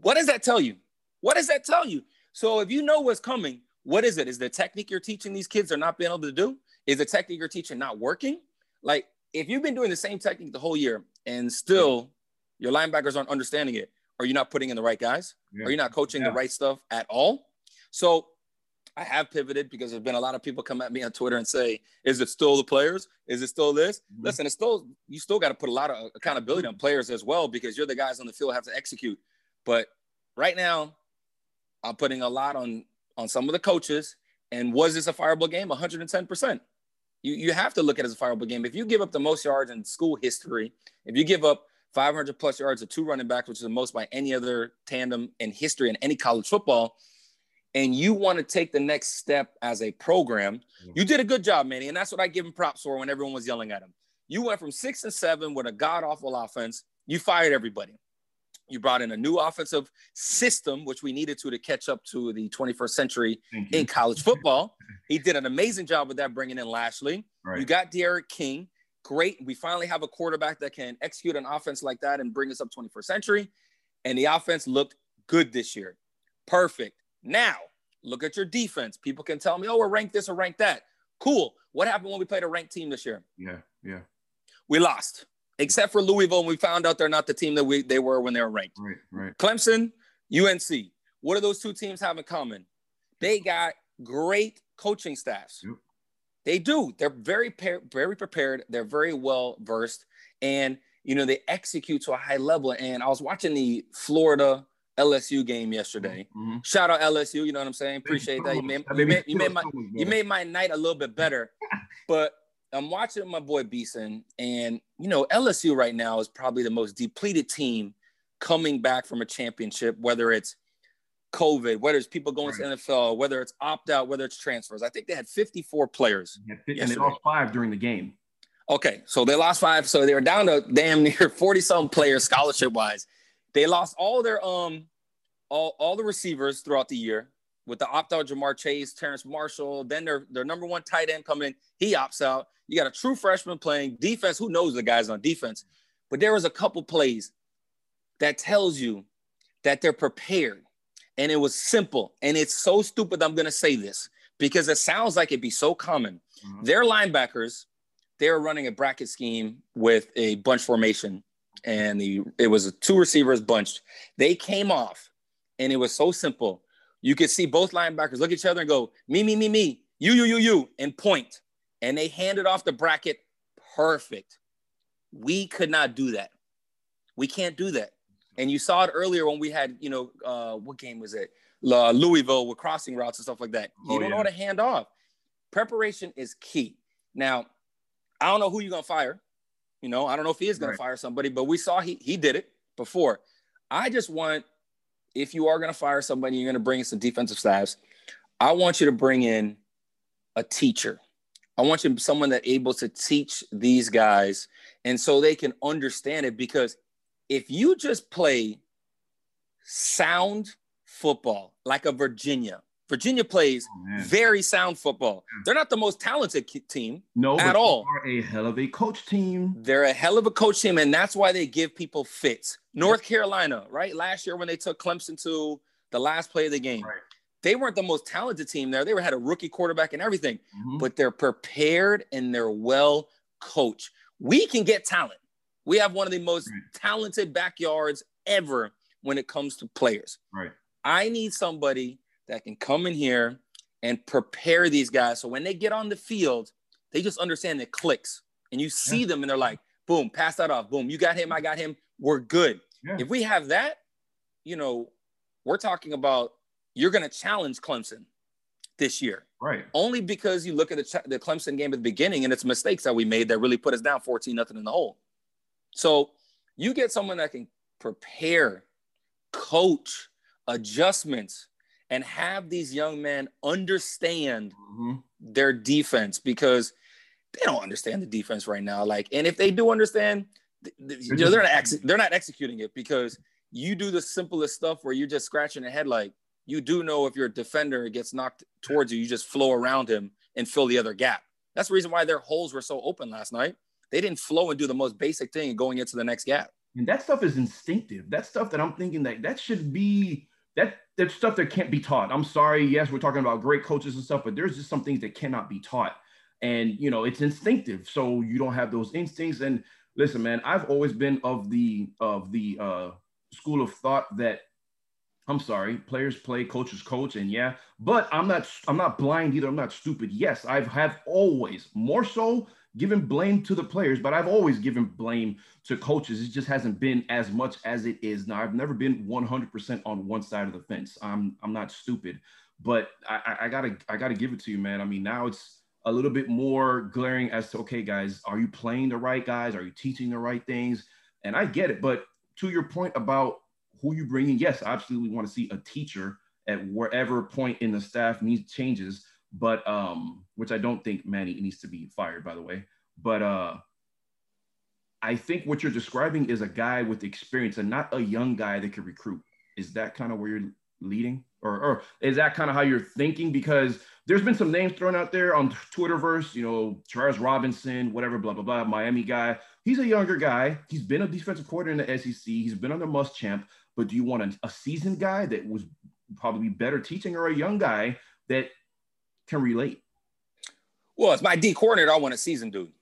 what does that tell you? What does that tell you? So if you know what's coming, what is it? Is the technique you're teaching these kids are not being able to do? Is the technique you're teaching not working? Like if you've been doing the same technique the whole year and still your linebackers aren't understanding it, are you not putting in the right guys? Yeah. Are you not coaching Yeah. the right stuff at all? So I have pivoted because there's been a lot of people come at me on Twitter and say, "Is it still the players? Is it still this?" Mm-hmm. Listen, it's still you still got to put a lot of accountability on players as well because you're the guys on the field have to execute. But right now, I'm putting a lot on on some of the coaches. And was this a fireable game? 110 percent. You you have to look at it as a fireable game. If you give up the most yards in school history, if you give up 500 plus yards of two running backs, which is the most by any other tandem in history in any college football, and you want to take the next step as a program, you did a good job, Manny. And that's what I give him props for when everyone was yelling at him. You went from six and seven with a god awful offense. You fired everybody. You brought in a new offensive system, which we needed to to catch up to the 21st century in college football. he did an amazing job with that, bringing in Lashley. Right. You got D'Eriq King. Great. We finally have a quarterback that can execute an offense like that and bring us up 21st century. And the offense looked good this year. Perfect. Now, look at your defense. People can tell me, oh, we're ranked this or ranked that. Cool. What happened when we played a ranked team this year? Yeah, yeah. We lost, except for Louisville. And we found out they're not the team that we they were when they were ranked. Right, right. Clemson, UNC. What do those two teams have in common? They got great coaching staffs. Yep. They do. They're very par- very prepared. They're very well versed, and you know they execute to a high level. And I was watching the Florida LSU game yesterday. Mm-hmm. Shout out LSU. You know what I'm saying? Appreciate that. You made, you made, you made my you made my night a little bit better. But I'm watching my boy Beeson, and you know LSU right now is probably the most depleted team coming back from a championship, whether it's COVID, whether it's people going to NFL, whether it's opt out, whether it's transfers. I think they had 54 players. And they lost five during the game. Okay, so they lost five, so they were down to damn near 40 some players scholarship wise. They lost all their um all, all the receivers throughout the year with the opt out Ja'Marr Chase, Terrace Marshall. Then their their number one tight end coming in, he opts out. You got a true freshman playing defense. Who knows the guys on defense? But there was a couple plays that tells you that they're prepared, and it was simple. And it's so stupid. I'm gonna say this because it sounds like it'd be so common. Their linebackers, they're running a bracket scheme with a bunch formation, and the it was two receivers bunched. They came off, and it was so simple. You could see both linebackers look at each other and go, me, me, me, me, you, you, you, you, and point. And they handed off the bracket perfect. We could not do that. We can't do that. And you saw it earlier when we had, you know, uh, what game was it? La- Louisville with crossing routes and stuff like that. You Oh, don't know how to hand off. Preparation is key. Now, I don't know who you're gonna fire. You know, I don't know if he is gonna fire somebody, but we saw he he did it before. I just want, if you are gonna fire somebody, you're gonna bring in some defensive staffs. I want you to bring in a teacher. I want you someone that able to teach these guys, and so they can understand it. Because if you just play sound football like a Virginia, Virginia plays Oh, very sound football. They're not the most talented team No, at all. they are a hell of a coach team. They're a hell of a coach team, and that's why they give people fits. North Carolina, right? Last year when they took Clemson to the last play of the game, Right. they weren't the most talented team there. They were had a rookie quarterback and everything, Mhm. but they're prepared and they're well coached. We can get talent. We have one of the most Right. talented backyards ever when it comes to players. Right. I need somebody that can come in here and prepare these guys so when they get on the field, they just understand it clicks and you see them and they're like, boom, pass that off. Boom, you got him, I got him. We're good. Yeah. If we have that, you know, we're talking about you're going to challenge Clemson this year. Right. Only because you look at the, the Clemson game at the beginning and it's mistakes that we made that really put us down 14 nothing in the hole. So you get someone that can prepare, coach, adjustments, and have these young men understand Mhm. their defense because they don't understand the defense right now. Like, and if they do understand, th- th- you know, they're not ex- they're not executing it because you do the simplest stuff where you're just scratching your head. Like, you do know if your defender gets knocked towards you, you just flow around him and fill the other gap. That's the reason why their holes were so open last night. They didn't flow and do the most basic thing going into the next gap. And that stuff is instinctive. That stuff that I'm thinking that that should be that that's stuff that can't be taught. I'm sorry. Yes, we're talking about great coaches and stuff, but there's just some things that cannot be taught. And you know, it's instinctive. So you don't have those instincts. And listen, man, I've always been of the of the uh school of thought that I'm sorry, players play, coaches coach, and yeah, but I'm not I'm not blind either. I'm not stupid. Yes, I've have always more so given blame to the players, but I've always given blame to coaches. It just hasn't been as much as it is now. I've never been 100% on one side of the fence. I'm I'm not stupid, but I, I gotta I gotta give it to you, man. I mean, now it's a little bit more glaring as to okay, guys, are you playing the right guys? Are you teaching the right things? And I get it, but to your point about who you bring in, yes, I absolutely want to see a teacher at wherever point in the staff needs changes. But um, which I don't think Manny needs to be fired, by the way. But uh, I think what you're describing is a guy with experience and not a young guy that could recruit. Is that kind of where you're leading, or, or is that kind of how you're thinking? Because there's been some names thrown out there on Twitterverse, you know, Charles Robinson, whatever, blah blah blah, Miami guy. He's a younger guy. He's been a defensive coordinator in the SEC. He's been under Muschamp. But do you want a, a seasoned guy that was probably better teaching, or a young guy that can relate? Well, it's my D coordinator. I want a seasoned dude.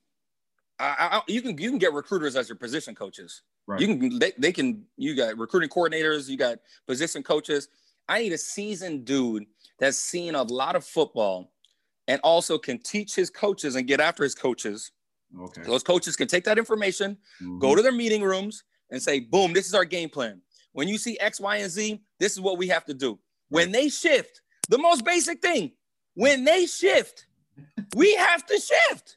I, I, you can you can get recruiters as your position coaches. Right. You can they, they can you got recruiting coordinators, you got position coaches. I need a seasoned dude that's seen a lot of football and also can teach his coaches and get after his coaches. Okay. those coaches can take that information, mm-hmm. go to their meeting rooms, and say, "Boom, this is our game plan. When you see X, Y, and Z, this is what we have to do." When they shift, the most basic thing, when they shift, we have to shift.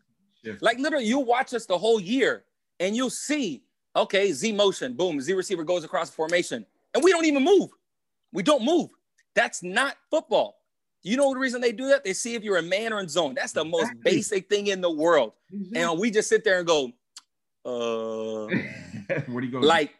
Like literally, you watch us the whole year and you'll see, okay, Z motion, boom, Z receiver goes across the formation, and we don't even move. We don't move. That's not football. You know the reason they do that? They see if you're a man or in zone. That's the most basic thing in the world. And we just sit there and go, uh, what are you going? Like,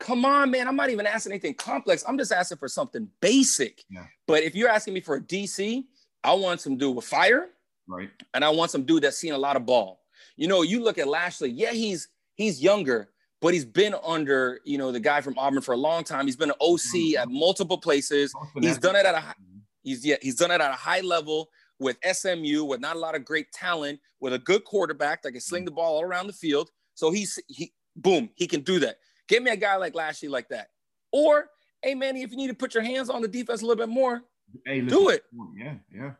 come on, man. I'm not even asking anything complex. I'm just asking for something basic. Yeah. But if you're asking me for a DC, I want some dude with fire. Right. And I want some dude that's seen a lot of ball. You know, you look at Lashley, yeah, he's he's younger, but he's been under, you know, the guy from Auburn for a long time. He's been an OC mm-hmm. at multiple places. He's done it at a he's yeah, he's done it at a high level with SMU with not a lot of great talent, with a good quarterback that can sling mm-hmm. the ball all around the field. So he's he boom, he can do that. Give me a guy like Lashley like that. Or, hey Manny, if you need to put your hands on the defense a little bit more, hey, do it. Yeah, yeah.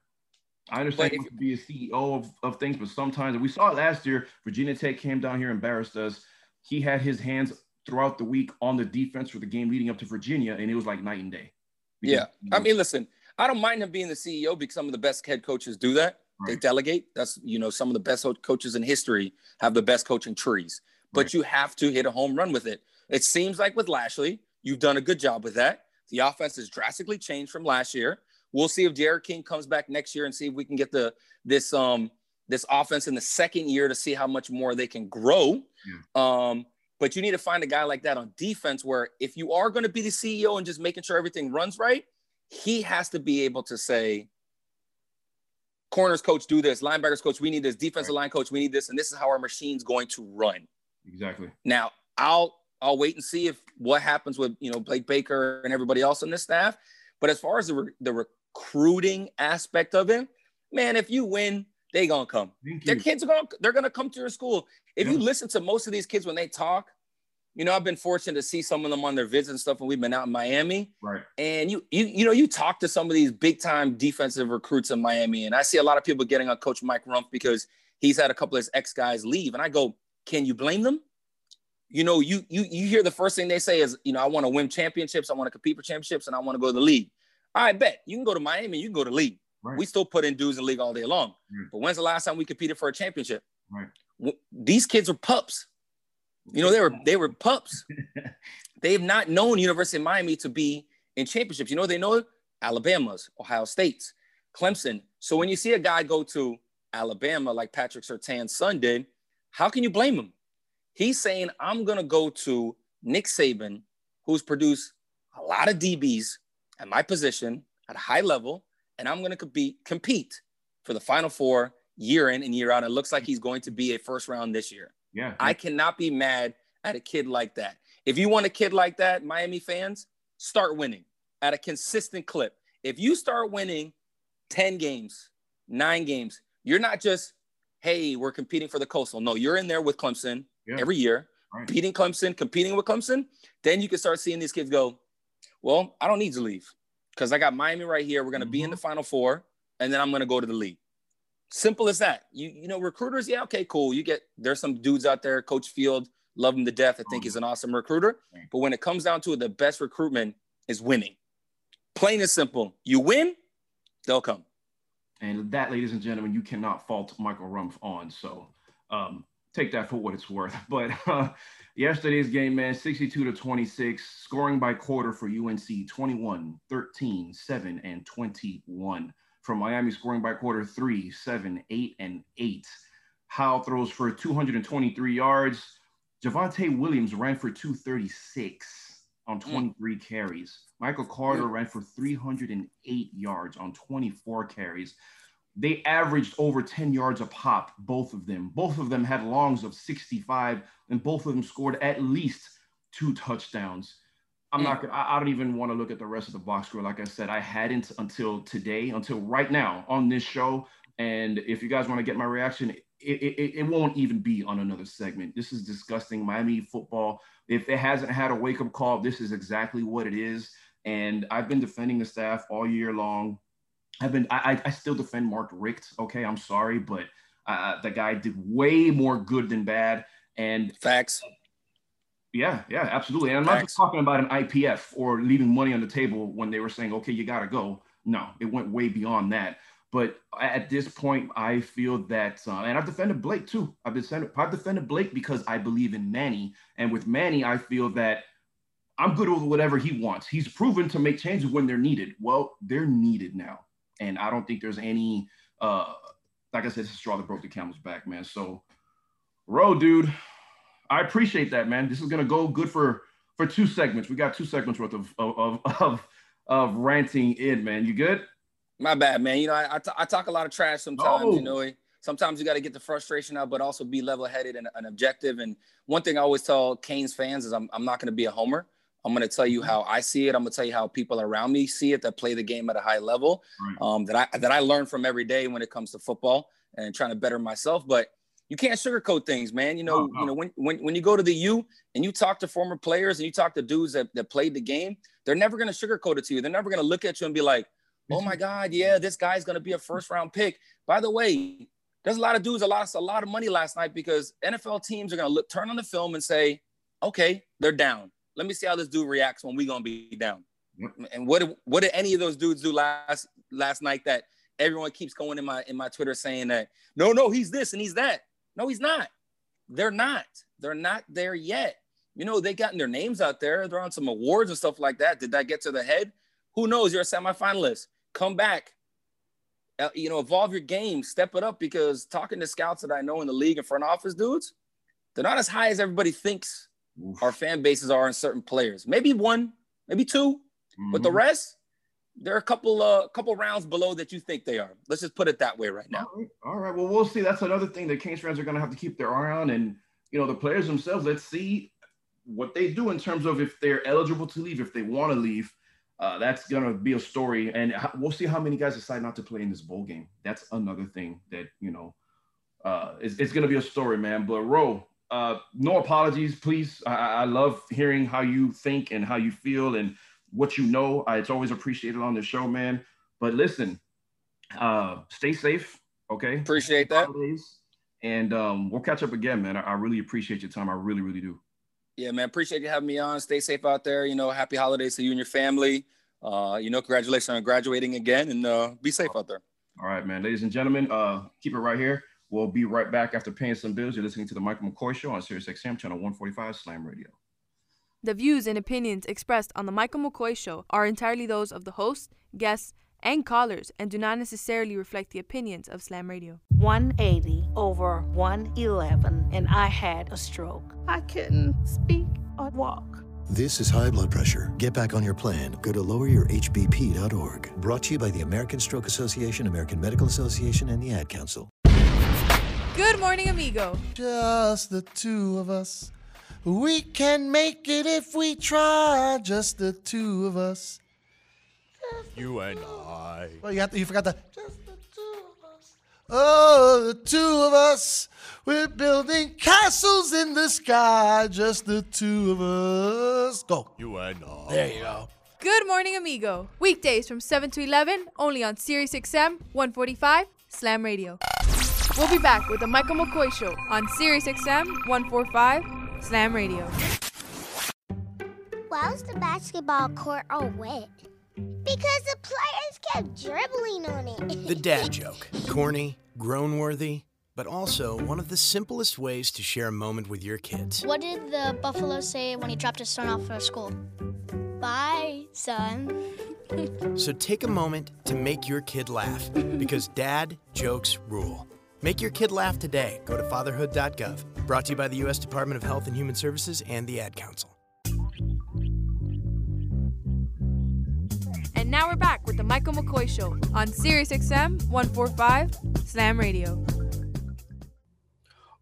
I understand you to be a CEO of, of things, but sometimes we saw it last year. Virginia Tech came down here, embarrassed us. He had his hands throughout the week on the defense for the game leading up to Virginia, and it was like night and day. Yeah, I mean, listen, I don't mind him being the CEO because some of the best head coaches do that. Right. They delegate. That's you know some of the best coaches in history have the best coaching trees, but right. you have to hit a home run with it. It seems like with Lashley, you've done a good job with that. The offense has drastically changed from last year. We'll see if D'Eriq King comes back next year and see if we can get the this um this offense in the second year to see how much more they can grow. Yeah. Um, but you need to find a guy like that on defense where if you are going to be the CEO and just making sure everything runs right, he has to be able to say, corners coach, do this, linebackers coach, we need this, defensive right. line coach, we need this, and this is how our machine's going to run. Exactly. Now, I'll I'll wait and see if what happens with you know Blake Baker and everybody else on this staff. But as far as the re- the recruiting aspect of it, man, if you win, they gonna come. Their kids are gonna they're gonna come to your school. If yeah. you listen to most of these kids when they talk, you know, I've been fortunate to see some of them on their visits and stuff when we've been out in Miami. Right. And you you you know, you talk to some of these big time defensive recruits in Miami, and I see a lot of people getting on Coach Mike Rumph because he's had a couple of his ex guys leave, and I go, can you blame them? You know, you you you hear the first thing they say is, you know, I want to win championships, I want to compete for championships, and I want to go to the league. I bet you can go to Miami, you can go to the league. Right. We still put in dudes in league all day long. But when's the last time we competed for a championship? Right. These kids are pups. You know, they were they were pups. They've not known University of Miami to be in championships. You know, they know Alabama's, Ohio State's, Clemson. So when you see a guy go to Alabama like Patrick Surtain's son did, how can you blame him? He's saying, I'm gonna go to Nick Saban, who's produced a lot of DBs at my position at a high level, and I'm going to compete compete for the Final Four year in and year out. It looks like he's going to be a first round this year. Yeah. I cannot be mad at a kid like that. If you want a kid like that, Miami fans, start winning at a consistent clip. If you start winning 10 games, nine games, you're not just, hey, we're competing for the coastal. No, you're in there with Clemson yeah. every year, right. beating Clemson, competing with Clemson. Then you can start seeing these kids go, well, I don't need to leave because I got Miami right here. We're going to mm-hmm. be in the final four, and then I'm going to go to the league. Simple as that. You you know, recruiters, yeah, okay, cool. You get there's some dudes out there, Coach Field, love him to death. I think he's an awesome recruiter. But when it comes down to it, the best recruitment is winning. Plain and simple. You win, they'll come. And that, ladies and gentlemen, you cannot fault Michael Rumph on. So um, take that for what it's worth. But uh, yesterday's game, man, 62 to 26, scoring by quarter for UNC 21, 13, 7, and 21 from Miami scoring by quarter 3, 7, 8, and eight. Howell throws for 223 yards. Javonte Williams ran for 236 on hmm. 23 mm. carries. Michael Carter ran for 308 yards on 24 carries. They averaged over 10 yards a pop, both of them. Both of them had longs of 65, and both of them scored at least two touchdowns. I'm not. going I, I don't even want to look at the rest of the box score. Like I said, I hadn't until today, until right now on this show. And if you guys want to get my reaction, it, it, it won't even be on another segment. This is disgusting. Miami football. If it hasn't had a wake up call, this is exactly what it is. And I've been defending the staff all year long. I've been. I, I still defend Mark Richt. Okay, I'm sorry, but uh, the guy did way more good than bad. And facts. Yeah, yeah, absolutely. And I'm not just talking about an IPF or leaving money on the table when they were saying, okay, you got to go. No, it went way beyond that. But at this point, I feel that, uh, and I've defended Blake too. I've defended, I've defended Blake because I believe in Manny. And with Manny, I feel that I'm good with whatever he wants. He's proven to make changes when they're needed. Well, they're needed now. And I don't think there's any, uh, like I said, it's a straw that broke the camel's back, man. So, row, dude, I appreciate that, man. This is gonna go good for for two segments. We got two segments worth of of of of ranting in, man. You good? My bad, man. You know, I, I, t- I talk a lot of trash sometimes. Oh. You know, sometimes you got to get the frustration out, but also be level headed and, and, objective. And one thing I always tell Canes fans is I'm, I'm not going to be a homer. I'm going to tell you mm-hmm. how I see it. I'm going to tell you how people around me see it that play the game at a high level right. um, that I that I learn from every day when it comes to football and trying to better myself. But you can't sugarcoat things, man. You know, no. you know, when, when when you go to the U and you talk to former players and you talk to dudes that, that played the game, they're never gonna sugarcoat it to you. They're never gonna look at you and be like, oh my God, yeah, this guy's gonna be a first round pick. By the way, there's a lot of dudes that lost a lot of money last night because NFL teams are gonna look turn on the film and say, okay, they're down. Let me see how this dude reacts when we gonna be down. And what what did any of those dudes do last last night that everyone keeps going in my in my Twitter saying that no, no, he's this and he's that. No, he's not. They're not. They're not there yet. You know, they gotten their names out there. They're on some awards and stuff like that. Did that get to the head? Who knows? You're a semifinalist. Come back. Uh, you know, evolve your game, step it up because talking to scouts that I know in the league and front office dudes, they're not as high as everybody thinks Oof. our fan bases are in certain players. Maybe one, maybe 2 mm-hmm. but the mm-hmm. rest, they're a couple uh couple rounds below that you think they are. Let's just put it that way right now. All right. All right. Well, we'll see. That's another thing that Canes fans are going to have to keep their eye on, and you know the players themselves. Let's see what they do in terms of if they're eligible to leave, if they want to leave. Uh, that's going to be a story, and we'll see how many guys decide not to play in this bowl game. That's another thing that you know uh, it's, it's going to be a story, man. But Ro, uh, no apologies, please. I, I love hearing how you think and how you feel, and what you know. Uh, it's always appreciated on the show, man. But listen, uh, stay safe. Okay. Appreciate that. And um, we'll catch up again, man. I, I really appreciate your time. I really, really do. Yeah, man. Appreciate you having me on. Stay safe out there. You know, happy holidays to you and your family. Uh, you know, congratulations on graduating again and uh, be safe out there. All right, man. Ladies and gentlemen, uh, keep it right here. We'll be right back after paying some bills. You're listening to the Michael McCoy Show on SiriusXM channel 145 Slam Radio. The views and opinions expressed on The Michael McCoy Show are entirely those of the host, guests, and callers and do not necessarily reflect the opinions of Slam Radio. 180 over 111, and I had a stroke. I couldn't speak or walk. This is high blood pressure. Get back on your plan. Go to loweryourhbp.org. Brought to you by the American Stroke Association, American Medical Association, and the Ad Council. Good morning, amigo. Just the two of us. We can make it if we try. Just the two of us. You and I. Well, you have to, you forgot the. Just the two of us. Oh, the two of us. We're building castles in the sky. Just the two of us. Go. You and I. There you go. Good morning, amigo. Weekdays from 7 to 11, only on Sirius XM 145 Slam Radio. We'll be back with the Michael McCoy Show on Sirius XM 145 Slam Radio. Why was the basketball court all wet? Because the players kept dribbling on it. The dad joke. Corny, groan worthy, but also one of the simplest ways to share a moment with your kids. What did the buffalo say when he dropped his son off for school? Bye, son. So take a moment to make your kid laugh because dad jokes rule. Make your kid laugh today. Go to fatherhood.gov. Brought to you by the U.S. Department of Health and Human Services and the Ad Council. And now we're back with the Michael McCoy Show on Sirius XM 145 Slam Radio.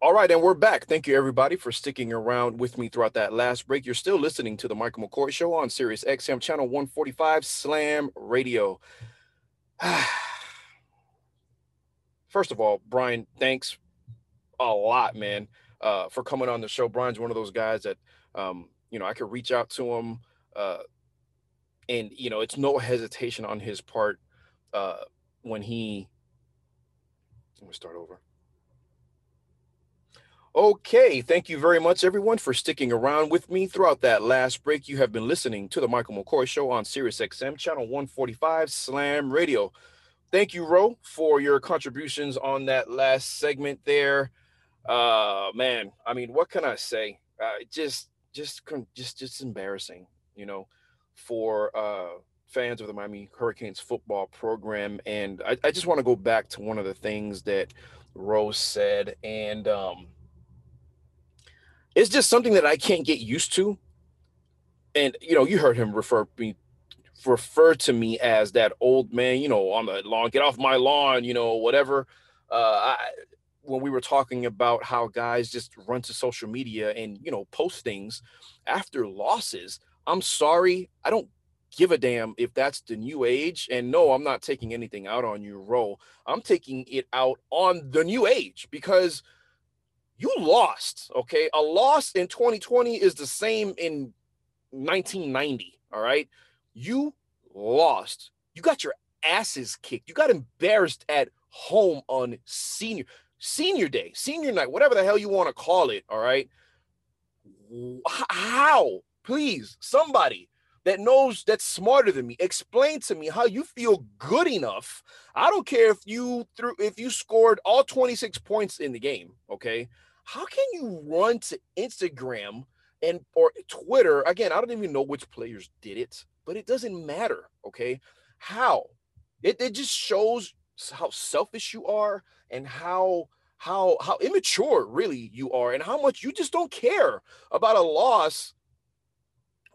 All right, and we're back. Thank you, everybody, for sticking around with me throughout that last break. You're still listening to the Michael McCoy Show on Sirius XM Channel 145 Slam Radio. First of all, Brian, thanks a lot, man, uh, for coming on the show. Brian's one of those guys that, um, you know, I could reach out to him, uh, and you know, it's no hesitation on his part uh, when he. Let me start over. Okay, thank you very much, everyone, for sticking around with me throughout that last break. You have been listening to the Michael McCoy Show on Sirius XM, channel 145, Slam Radio. Thank you, Ro, for your contributions on that last segment there. Uh, man, I mean, what can I say? Uh, just, just, just, just embarrassing, you know, for uh, fans of the Miami Hurricanes football program. And I, I just want to go back to one of the things that Rose said, and um, it's just something that I can't get used to. And you know, you heard him refer me refer to me as that old man, you know, on the lawn, get off my lawn, you know, whatever. Uh, I, when we were talking about how guys just run to social media and you know post things after losses, I'm sorry, I don't give a damn if that's the new age. And no, I'm not taking anything out on you, Ro. I'm taking it out on the new age because you lost. Okay. A loss in 2020 is the same in 1990. All right. You lost. You got your asses kicked. You got embarrassed at home on senior senior day, senior night, whatever the hell you want to call it. All right. How? Please, somebody that knows that's smarter than me explain to me how you feel good enough i don't care if you threw if you scored all 26 points in the game okay how can you run to instagram and or twitter again i don't even know which players did it but it doesn't matter okay how it, it just shows how selfish you are and how how how immature really you are and how much you just don't care about a loss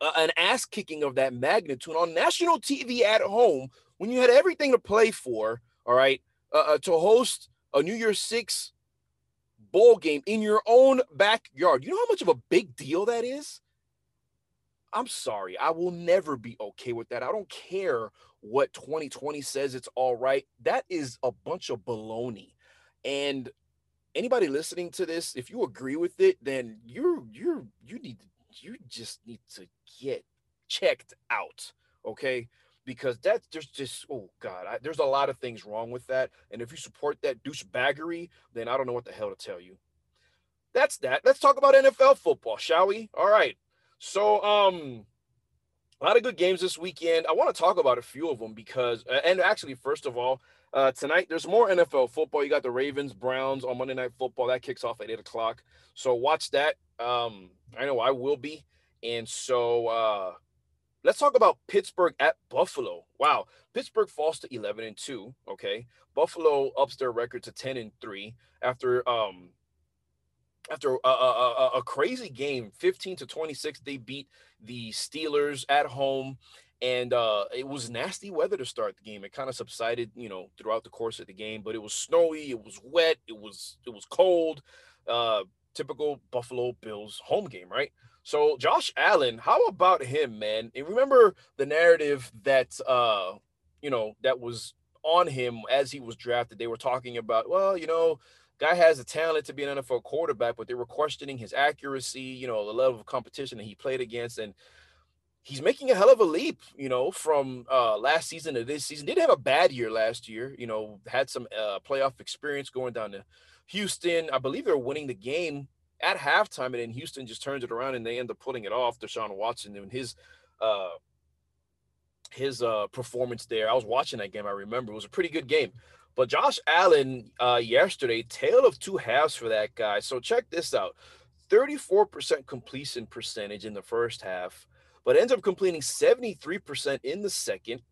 uh, an ass kicking of that magnitude on national TV at home when you had everything to play for, all right, uh, uh, to host a New Year's Six bowl game in your own backyard. You know how much of a big deal that is? I'm sorry. I will never be okay with that. I don't care what 2020 says it's all right. That is a bunch of baloney. And anybody listening to this, if you agree with it, then you're you're you need to you just need to get checked out, okay? Because that's there's just oh god, I, there's a lot of things wrong with that. And if you support that douchebaggery, then I don't know what the hell to tell you. That's that. Let's talk about NFL football, shall we? All right. So um a lot of good games this weekend. I want to talk about a few of them because, and actually, first of all, uh, tonight there's more NFL football. You got the Ravens, Browns on Monday Night Football. That kicks off at eight o'clock. So watch that. Um, I know I will be. And so uh, let's talk about Pittsburgh at Buffalo. Wow, Pittsburgh falls to 11 and 2. Okay, Buffalo ups their record to 10 and 3 after um after a, a, a, crazy game, 15 to 26. They beat the Steelers at home, and uh, it was nasty weather to start the game. It kind of subsided, you know, throughout the course of the game, but it was snowy, it was wet, it was it was cold. Uh, typical Buffalo Bills home game, right? So Josh Allen, how about him, man? And remember the narrative that uh, you know, that was on him as he was drafted. They were talking about, well, you know, guy has the talent to be an NFL quarterback, but they were questioning his accuracy, you know, the level of competition that he played against. And he's making a hell of a leap, you know, from uh, last season to this season. Didn't have a bad year last year, you know, had some uh, playoff experience going down to Houston. I believe they're winning the game at halftime, and then Houston just turns it around and they end up putting it off. Deshaun Watson and his uh, his uh, performance there. I was watching that game. I remember it was a pretty good game. But Josh Allen uh, yesterday, tale of two halves for that guy. So check this out: 34% completion percentage in the first half, but ends up completing 73% in the second.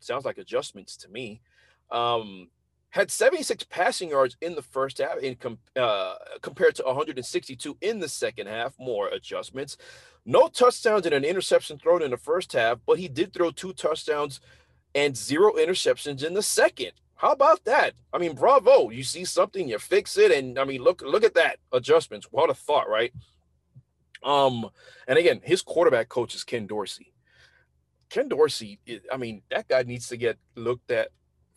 Sounds like adjustments to me. Um, had 76 passing yards in the first half in com- uh, compared to 162 in the second half more adjustments no touchdowns and an interception thrown in the first half but he did throw two touchdowns and zero interceptions in the second how about that i mean bravo you see something you fix it and i mean look look at that adjustments what a thought right um and again his quarterback coach is ken dorsey ken dorsey i mean that guy needs to get looked at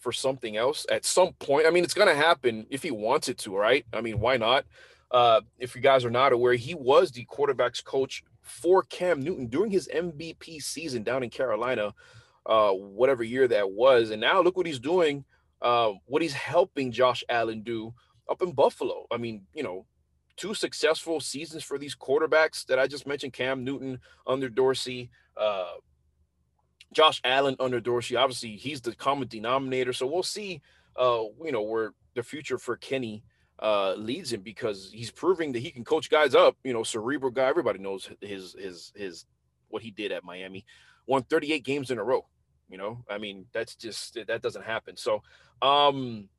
for something else at some point. I mean, it's going to happen if he wants it to, right? I mean, why not? Uh, if you guys are not aware, he was the quarterbacks coach for Cam Newton during his MVP season down in Carolina, uh, whatever year that was. And now look what he's doing, uh, what he's helping Josh Allen do up in Buffalo. I mean, you know, two successful seasons for these quarterbacks that I just mentioned Cam Newton under Dorsey, uh, Josh Allen under Dorsey. Obviously, he's the common denominator. So we'll see, uh, you know, where the future for Kenny uh, leads him because he's proving that he can coach guys up. You know, cerebral guy. Everybody knows his his his what he did at Miami. Won 38 games in a row. You know, I mean, that's just that doesn't happen. So, um,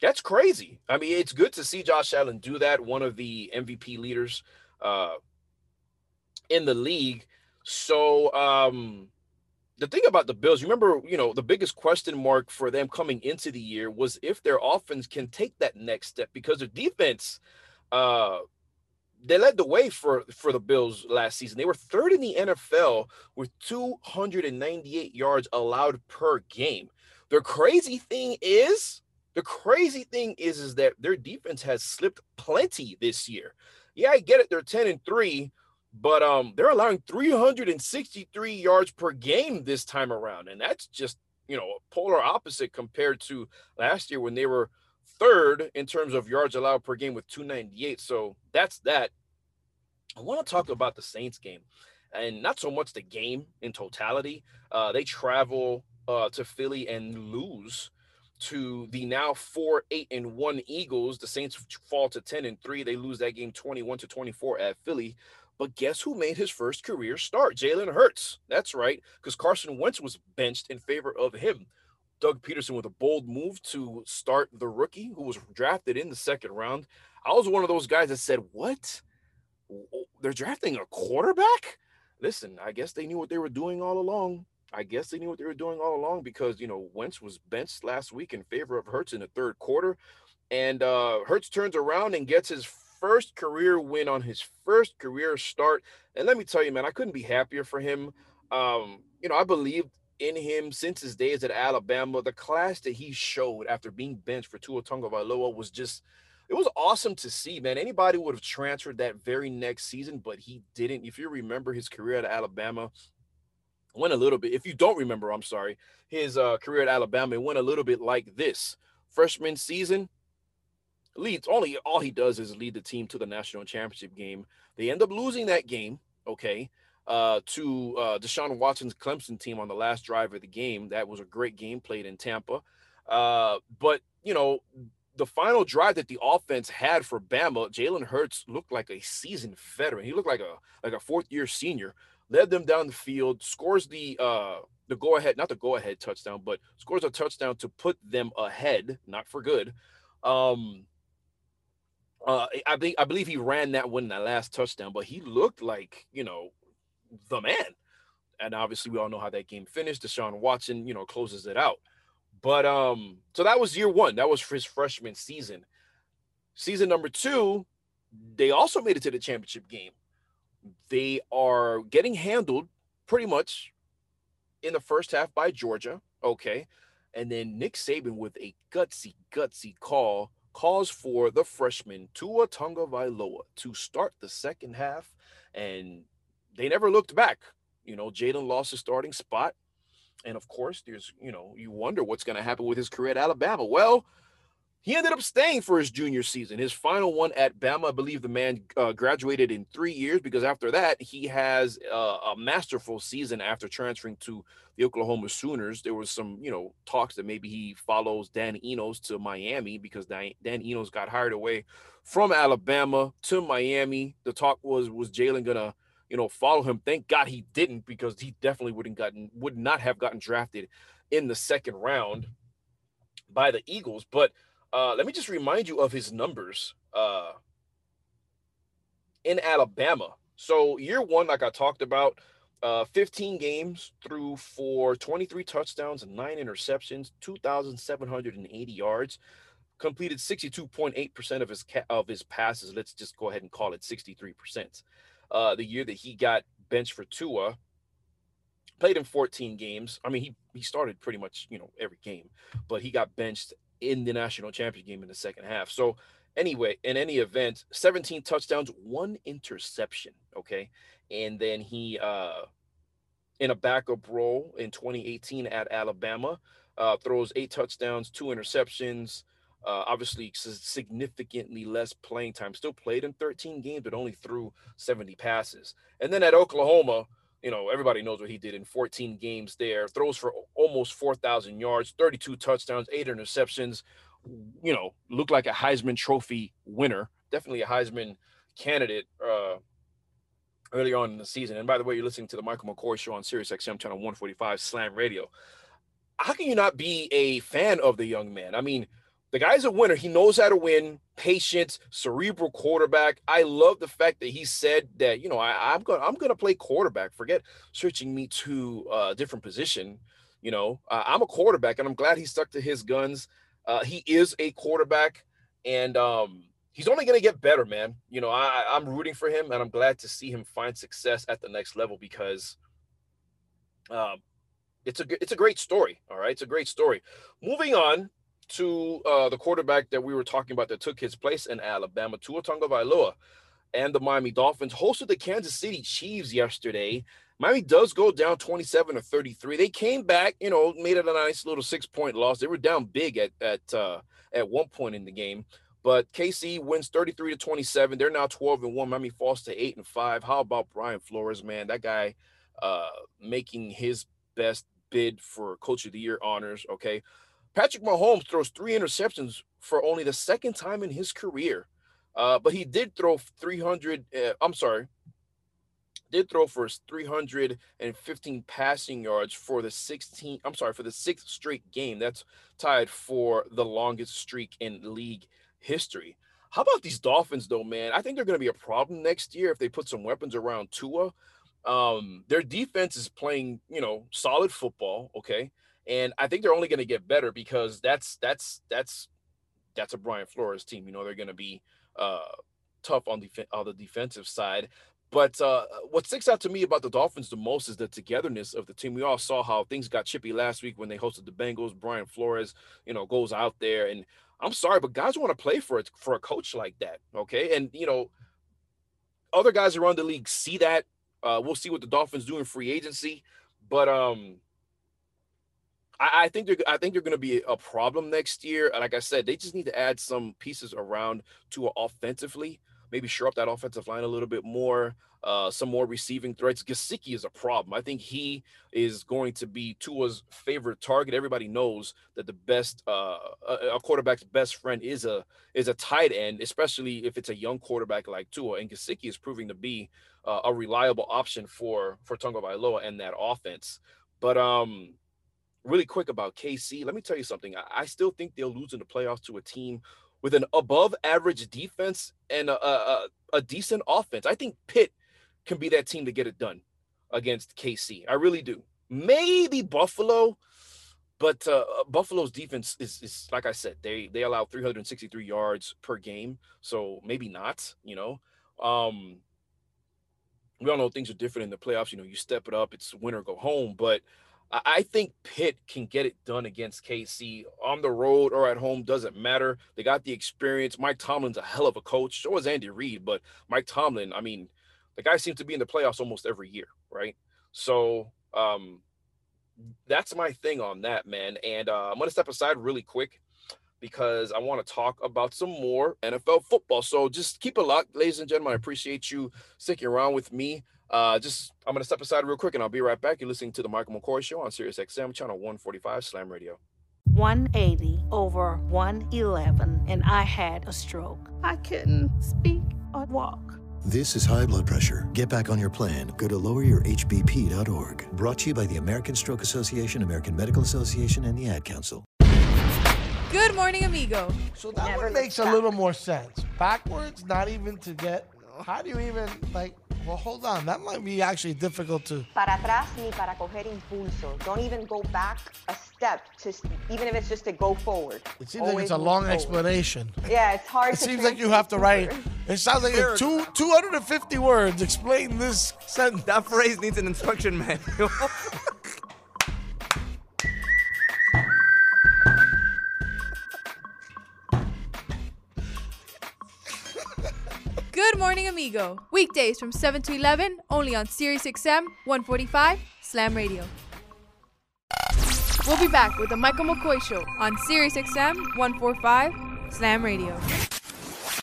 that's crazy. I mean, it's good to see Josh Allen do that. One of the MVP leaders uh, in the league. So, um, the thing about the Bills, you remember, you know, the biggest question mark for them coming into the year was if their offense can take that next step because their defense, uh, they led the way for for the Bills last season. They were third in the NFL with 298 yards allowed per game. The crazy thing is, the crazy thing is, is that their defense has slipped plenty this year. Yeah, I get it. They're 10 and 3, but um they're allowing 363 yards per game this time around and that's just you know a polar opposite compared to last year when they were third in terms of yards allowed per game with 298 so that's that i want to talk about the saints game and not so much the game in totality uh they travel uh to philly and lose to the now four, eight, and one Eagles. The Saints fall to 10 and three. They lose that game 21 to 24 at Philly. But guess who made his first career start? Jalen Hurts. That's right, because Carson Wentz was benched in favor of him. Doug Pederson with a bold move to start the rookie who was drafted in the second round. I was one of those guys that said, What? They're drafting a quarterback? Listen, I guess they knew what they were doing all along. I guess they knew what they were doing all along because, you know, Wentz was benched last week in favor of Hurts in the third quarter. And uh, Hurts turns around and gets his first career win on his first career start. And let me tell you, man, I couldn't be happier for him. Um, you know, I believed in him since his days at Alabama. The class that he showed after being benched for Tua Tagovailoa was just it was awesome to see, man. Anybody would have transferred that very next season, but he didn't. If you remember his career at Alabama, went a little bit. If you don't remember, I'm sorry, his uh, career at Alabama went a little bit like this. Freshman season, leads only all he does is lead the team to the national championship game. They end up losing that game, okay, uh, to uh, Deshaun Watson's Clemson team on the last drive of the game. That was a great game played in Tampa. Uh, but you know, the final drive that the offense had for Bama, Jalen Hurts looked like a seasoned veteran. He looked like a like a fourth year senior. Led them down the field, scores the uh the go ahead, not the go ahead touchdown, but scores a touchdown to put them ahead, not for good. Um, uh, I think I believe he ran that one in that last touchdown, but he looked like you know the man. and obviously we all know how that game finished. Deshaun Watson, you know, closes it out. But um, so that was year one. That was his freshman season. Season number two, they also made it to the championship game. They are getting handled pretty much in the first half by Georgia. Okay. And then Nick Saban with a gutsy, gutsy call calls for the freshman Tua Tagovailoa to start the second half, and they never looked back. You know, Jalen lost his starting spot, and of course, there's you know you wonder what's going to happen with his career at Alabama. Well, he ended up staying for his junior season, his final one at Bama. I believe the man uh, graduated in three years because after that, he has uh, a masterful season after transferring to the Oklahoma Sooners. There was some, you know, talks that maybe he follows Dan Enos to Miami because Dan, Dan Enos got hired away from Alabama to Miami. The talk was was Jalen gonna, you know, follow him. Thank God he didn't because he definitely wouldn't gotten would not have gotten drafted in the second round by the Eagles, but uh, let me just remind you of his numbers uh, in Alabama. So, year one, like I talked about, uh, 15 games through for 23 touchdowns and nine interceptions, 2,780 yards, completed 62.8% of his ca- of his passes. Let's just go ahead and call it 63%. Uh, the year that he got benched for Tua, played in 14 games. I mean, he he started pretty much you know every game, but he got benched in the national championship game in the second half. So anyway, in any event, 17 touchdowns, one interception. Okay. And then he uh in a backup role in 2018 at Alabama, uh, throws eight touchdowns, two interceptions. Uh, obviously, significantly less playing time. Still played in 13 games, but only threw 70 passes. And then at Oklahoma, you know, everybody knows what he did in 14 games there. Throws for almost 4,000 yards, 32 touchdowns, eight interceptions. You know, looked like a Heisman Trophy winner. Definitely a Heisman candidate uh, early on in the season. And by the way, you're listening to the Michael McCoy Show on Sirius XM Channel 145 Slam Radio. How can you not be a fan of the young man? I mean, the guy's a winner. He knows how to win, patient, cerebral quarterback. I love the fact that he said that, you know, I, am gonna I'm gonna play quarterback. Forget switching me to a different position. You know, uh, I'm a quarterback, and I'm glad he stuck to his guns. Uh, he is a quarterback, and um, he's only gonna get better, man. You know, I, I'm rooting for him, and I'm glad to see him find success at the next level because um, it's a it's a great story. All right, it's a great story. Moving on to uh, the quarterback that we were talking about that took his place in Alabama, Tua Tagovailoa, and the Miami Dolphins hosted the Kansas City Chiefs yesterday. Miami does go down 27 to 33. They came back, you know, made it a nice little six point loss. They were down big at at uh, at one point in the game, but KC wins 33 to 27. They're now 12 and one. Miami falls to eight and five. How about Brian Flores, man? That guy uh, making his best bid for Coach of the Year honors. Okay, Patrick Mahomes throws three interceptions for only the second time in his career. Uh, but he did throw 300. Uh, I'm sorry, did throw for 315 passing yards for the 16. I'm sorry, for the sixth straight game. That's tied for the longest streak in league history. How about these Dolphins, though, man? I think they're going to be a problem next year if they put some weapons around Tua. Um, their defense is playing, you know, solid football. Okay and I think they're only going to get better because that's that's that's that's a Brian Flores team. You know, they're going to be uh, tough on the on the defensive side. But uh, what sticks out to me about the Dolphins the most is the togetherness of the team. We all saw how things got chippy last week when they hosted the Bengals. Brian Flores, you know, goes out there, and I'm sorry, but guys want to play for it for a coach like that. Okay, and you know, other guys around the league see that. Uh, we'll see what the Dolphins do in free agency, but um, I, I think they're I think they're going to be a problem next year. Like I said, they just need to add some pieces around to offensively. Maybe shore up that offensive line a little bit more. Uh, some more receiving threats. Gesicki is a problem. I think he is going to be Tua's favorite target. Everybody knows that the best uh, a, quarterback's best friend is a is a tight end, especially if it's a young quarterback like Tua. And Gesicki is proving to be uh, a reliable option for for Tonga Tagovailoa and that offense. But um, really quick about KC, let me tell you something. I, I still think they'll lose in the playoffs to a team with an above average defense and a, a, a decent offense. I think Pitt can be that team to get it done. against KC. I really do. Maybe Buffalo, but uh, Buffalo's defense is, is like I said, they they allow 363 yards per game, so maybe not. You know, um, we all know things are different in the playoffs. You know, you step it up, it's win or go home. But I think Pitt can get it done against KC on the road or at home. Doesn't matter. They got the experience. Mike Tomlin's a hell of a coach. So is Andy Reid. But Mike Tomlin, I mean, the guy seems to be in the playoffs almost every year, right? So um, that's my thing on that, man. And uh, I'm gonna step aside really quick because I want to talk about some more NFL football. So just keep it locked, ladies and gentlemen. I appreciate you sticking around with me. Uh, just I'm gonna step aside real quick and I'll be right back. You're listening to the Michael McCoy Show on Sirius XM channel 145 Slam Radio. 180 over 111, and I had a stroke. I couldn't speak or walk. This is high blood pressure. Get back on your plan. Go to loweryourhbp.org. Brought to you by the American Stroke Association, American Medical Association, and the Ad Council. Good morning, amigo. So that one makes a little more sense. Backwards, not even to get. How do you even like? Well, hold on. That might be actually difficult to. Para atrás ni para coger impulso. Don't even go back a step to, even if it's just to go forward. It seems like it's a long explanation. Yeah, it's hard. To do it seems like you have to write. It sounds like it's two 250 words. Explain this sentence. That phrase needs an instruction manual. morning, amigo. Weekdays from 7 to 11, only on Sirius XM 145 Slam Radio. We'll be back with the Michael McCoy Show on Sirius XM 145 Slam Radio.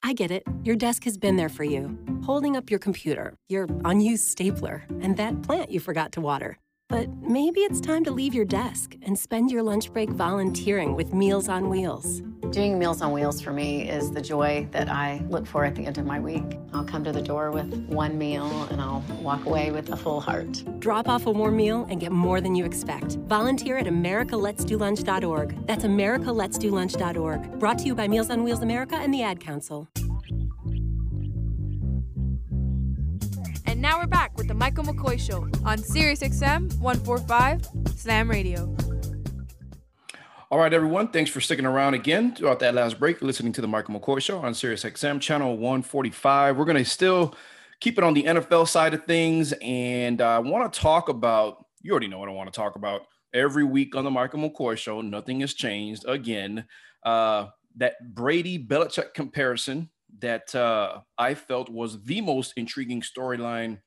I get it. Your desk has been there for you, holding up your computer, your unused stapler, and that plant you forgot to water. But maybe it's time to leave your desk and spend your lunch break volunteering with Meals on Wheels. Doing Meals on Wheels for me is the joy that I look for at the end of my week. I'll come to the door with one meal and I'll walk away with a full heart. Drop off a warm meal and get more than you expect. Volunteer at americaletsdolunch.org. That's americaletsdolunch.org. Brought to you by Meals on Wheels America and the Ad Council. And now we're back with the Michael McCoy Show on Sirius XM 145 Slam Radio. All right, everyone. Thanks for sticking around again throughout that last break. Listening to the Michael McCoy Show on Sirius XM channel 145. We're going to still keep it on the NFL side of things. And I want to talk about, you already know what I want to talk about every week on the Michael McCoy Show. Nothing has changed. Again, uh, that Brady Belichick comparison that uh, I felt was the most intriguing storyline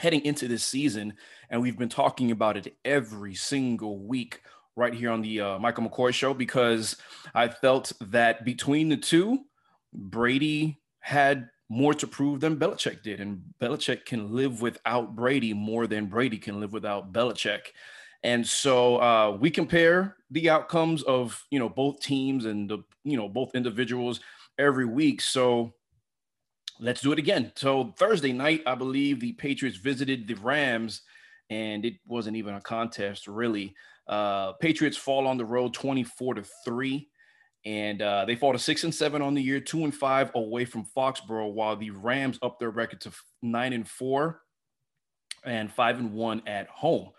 heading into this season. And we've been talking about it every single week right here on the uh, Michael McCoy show because I felt that between the two, Brady had more to prove than Belichick did. And Belichick can live without Brady more than Brady can live without Belichick. And so uh, we compare the outcomes of, you know, both teams and the, you know, both individuals every week. So let's do it again. So Thursday night, I believe the Patriots visited the Rams, and it wasn't even a contest, really. Uh, Patriots fall on the road 24 to 3. And uh, they fall to six and seven on the year, two and five away from Foxborough, while the Rams up their record to nine and four and five and one at home.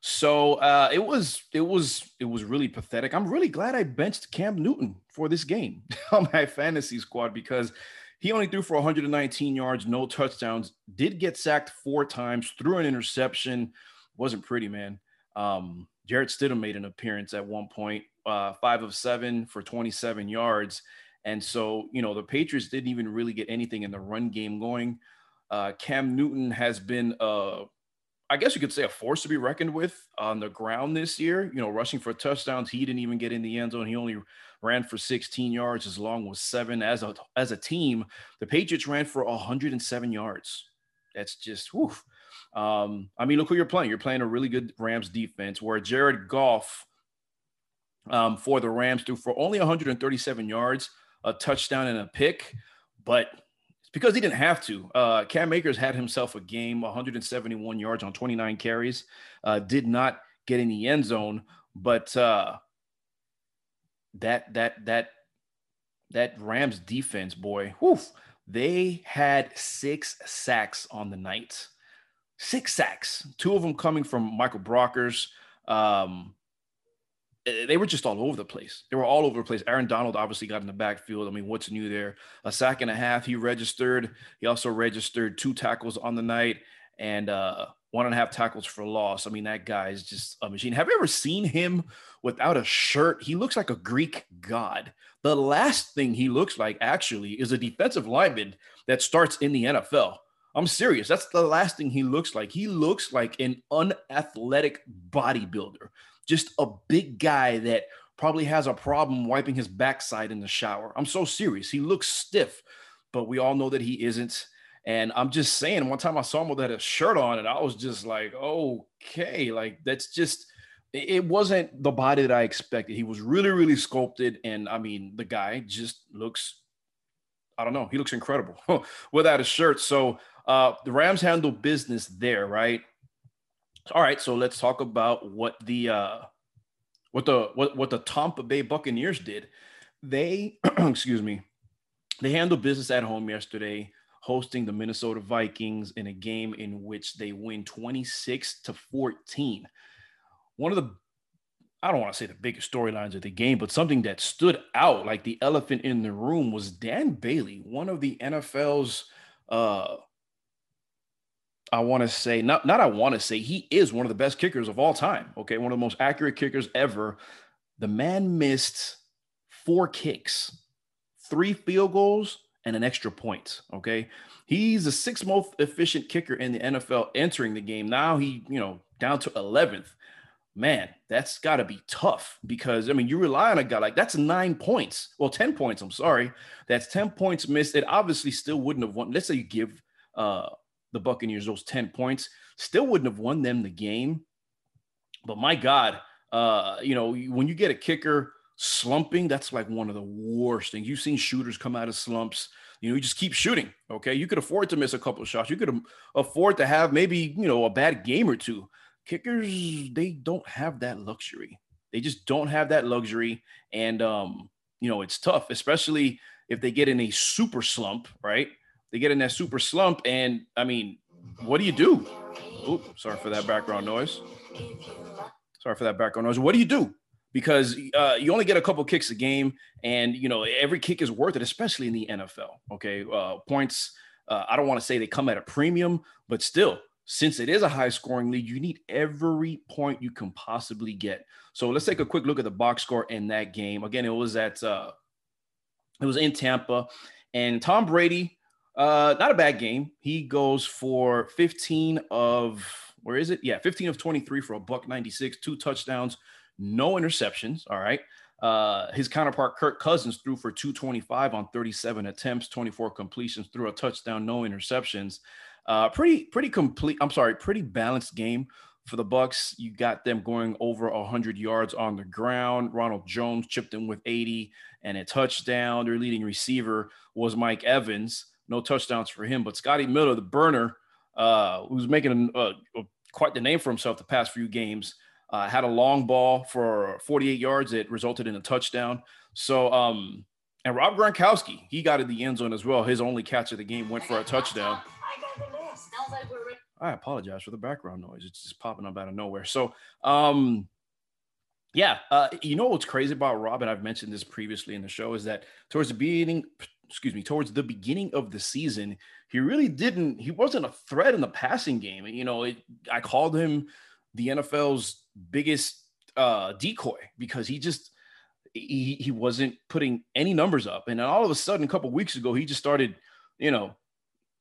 So uh, it was it was it was really pathetic. I'm really glad I benched Cam Newton for this game on my fantasy squad because he only threw for 119 yards, no touchdowns, did get sacked four times, threw an interception. Wasn't pretty, man. Um, Jarrett Stidham made an appearance at one point, uh, five of seven for 27 yards. And so, you know, the Patriots didn't even really get anything in the run game going. Uh, Cam Newton has been, uh, I guess you could say, a force to be reckoned with on the ground this year. You know, rushing for touchdowns, he didn't even get in the end zone. He only ran for 16 yards. As long was seven. As a as a team, the Patriots ran for 107 yards. That's just whew. Um, I mean, look who you're playing. You're playing a really good Rams defense where Jared Goff um, for the Rams threw for only 137 yards, a touchdown, and a pick. But it's because he didn't have to. Uh, Cam Akers had himself a game, 171 yards on 29 carries, uh, did not get in the end zone. But uh, that that that that Rams defense, boy, whew, they had six sacks on the night. six sacks, two of them coming from Michael Brockers. Um, eh, they were just all over the place. They were all over the place. Aaron Donald obviously got in the backfield. I mean, what's new there? A sack and a half he registered. He also registered two tackles on the night and uh, one and a half tackles for loss. I mean, that guy is just a machine. Have you ever seen him without a shirt? He looks like a Greek god. The last thing he looks like actually is a defensive lineman that starts in the NFL. I'm serious. That's the last thing he looks like. He looks like an unathletic bodybuilder, just a big guy that probably has a problem wiping his backside in the shower. I'm so serious. He looks stiff, but we all know that he isn't. And I'm just saying, one time I saw him with a shirt on, and I was just like, okay, like that's just it wasn't the body that I expected. He was really, really sculpted. And I mean, the guy just looks, I don't know, he looks incredible without a shirt. So uh, the Rams handle business there, right? All right, so let's talk about what the uh, what the what what the Tampa Bay Buccaneers did. They, excuse me, they handled business at home yesterday, hosting the Minnesota Vikings in a game in which they win 26 to 14 one of the I don't want to say the biggest storylines of the game, but something that stood out like the elephant in the room was Dan Bailey, one of the NFL's uh I want to say not not I want to say he is one of the best kickers of all time. Okay, one of the most accurate kickers ever. The man missed four kicks, three field goals, and an extra point. Okay, he's the sixth most efficient kicker in the NFL entering the game. Now he, you know, down to 11th man, that's got to be tough because I mean, you rely on a guy like that's nine points. Well, 10 points. I'm sorry. That's 10 points missed. It obviously still wouldn't have won. Let's say you give uh, the Buccaneers those 10 points, still wouldn't have won them the game. But my God, uh, you know, when you get a kicker slumping, that's like one of the worst things. You've seen shooters come out of slumps. You know, you just keep shooting. Okay. You could afford to miss a couple of shots. You could afford to have maybe, you know, a bad game or two kickers they don't have that luxury. They just don't have that luxury, and um, you know it's tough, especially if they get in a super slump, right? They get in that super slump, and I mean, what do you do? Ooh, sorry for that background noise. Sorry for that background noise. What do you do? Because uh, you only get a couple kicks a game, and you know every kick is worth it, especially in the NFL. Okay, uh, points. Uh, I don't want to say they come at a premium, but still, since it is a high scoring league, you need every point you can possibly get. So let's take a quick look at the box score in that game. Again, it was at uh, it was in Tampa, and Tom Brady, uh, not a bad game. He goes for 15 of where is it? Yeah, 15 of 23 for a buck 96, two touchdowns, no interceptions. All right. Uh, his counterpart Kirk Cousins threw for 225 on 37 attempts, 24 completions, threw a touchdown, no interceptions. Uh, pretty pretty complete. I'm sorry, pretty balanced game for the Bucks. You got them going over 100 yards on the ground. Ronald Jones chipped in with 80 and a touchdown. Their leading receiver was Mike Evans. No touchdowns for him, but Scotty Miller, the burner, uh, who's making a, a, a, quite the name for himself the past few games, uh, had a long ball for 48 yards. It resulted in a touchdown. So, um, and Rob Gronkowski, he got in the end zone as well. His only catch of the game went for a touchdown. I apologize for the background noise. It's just popping up out of nowhere. So, um, yeah, uh, you know what's crazy about Robin? I've mentioned this previously in the show is that towards the beginning, excuse me, towards the beginning of the season, he really didn't. He wasn't a threat in the passing game. You know, it, I called him the NFL's biggest uh, decoy because he just he he wasn't putting any numbers up, and then all of a sudden, a couple weeks ago, he just started, you know,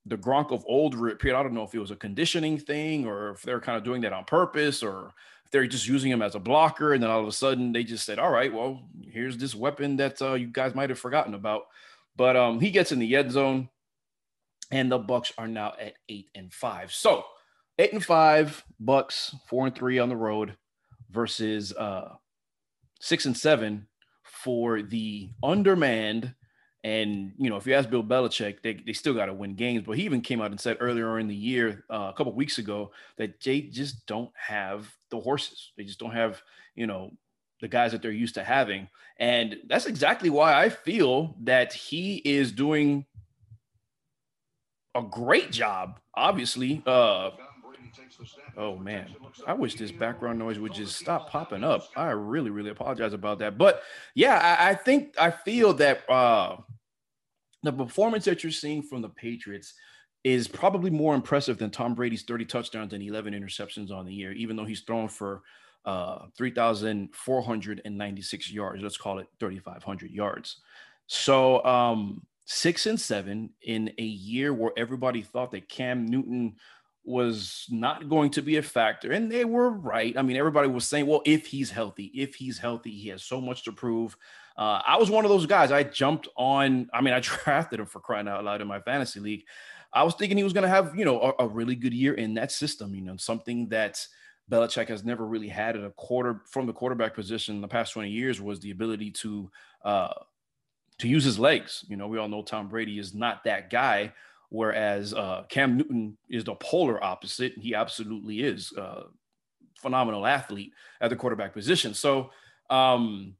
the Gronk of old period. I don't know if it was a conditioning thing or if they're kind of doing that on purpose or if they're just using him as a blocker. And then all of a sudden they just said, all right, well, here's this weapon that uh, you guys might have forgotten about. But um, he gets in the end zone and the Bucks are now at eight and five. So eight and five, Bucks four and three on the road versus uh, six and seven for the undermanned and you know, if you ask Bill Belichick, they, they still got to win games. But he even came out and said earlier in the year, uh, a couple weeks ago, that they just don't have the horses. They just don't have you know the guys that they're used to having, and that's exactly why I feel that he is doing a great job. Obviously, uh, Oh man, I wish this background noise would just stop popping up. I really, really apologize about that. But yeah, I, I think I feel that uh, the performance that you're seeing from the Patriots is probably more impressive than Tom Brady's 30 touchdowns and 11 interceptions on the year, even though he's thrown for uh, 3,496 yards. Let's call it 3,500 yards. So um, six and seven in a year where everybody thought that Cam Newton was not going to be a factor. And they were right. I mean, everybody was saying, well, if he's healthy, if he's healthy, he has so much to prove. Uh, I was one of those guys. I jumped on, I mean, I drafted him for crying out loud in my fantasy league. I was thinking he was going to have, you know, a, a, really good year in that system, you know, something that Belichick has never really had at a quarter from the quarterback position in the past 20 years was the ability to, uh, to use his legs. You know, we all know Tom Brady is not that guy, whereas uh, Cam Newton is the polar opposite. He absolutely is a phenomenal athlete at the quarterback position. So um,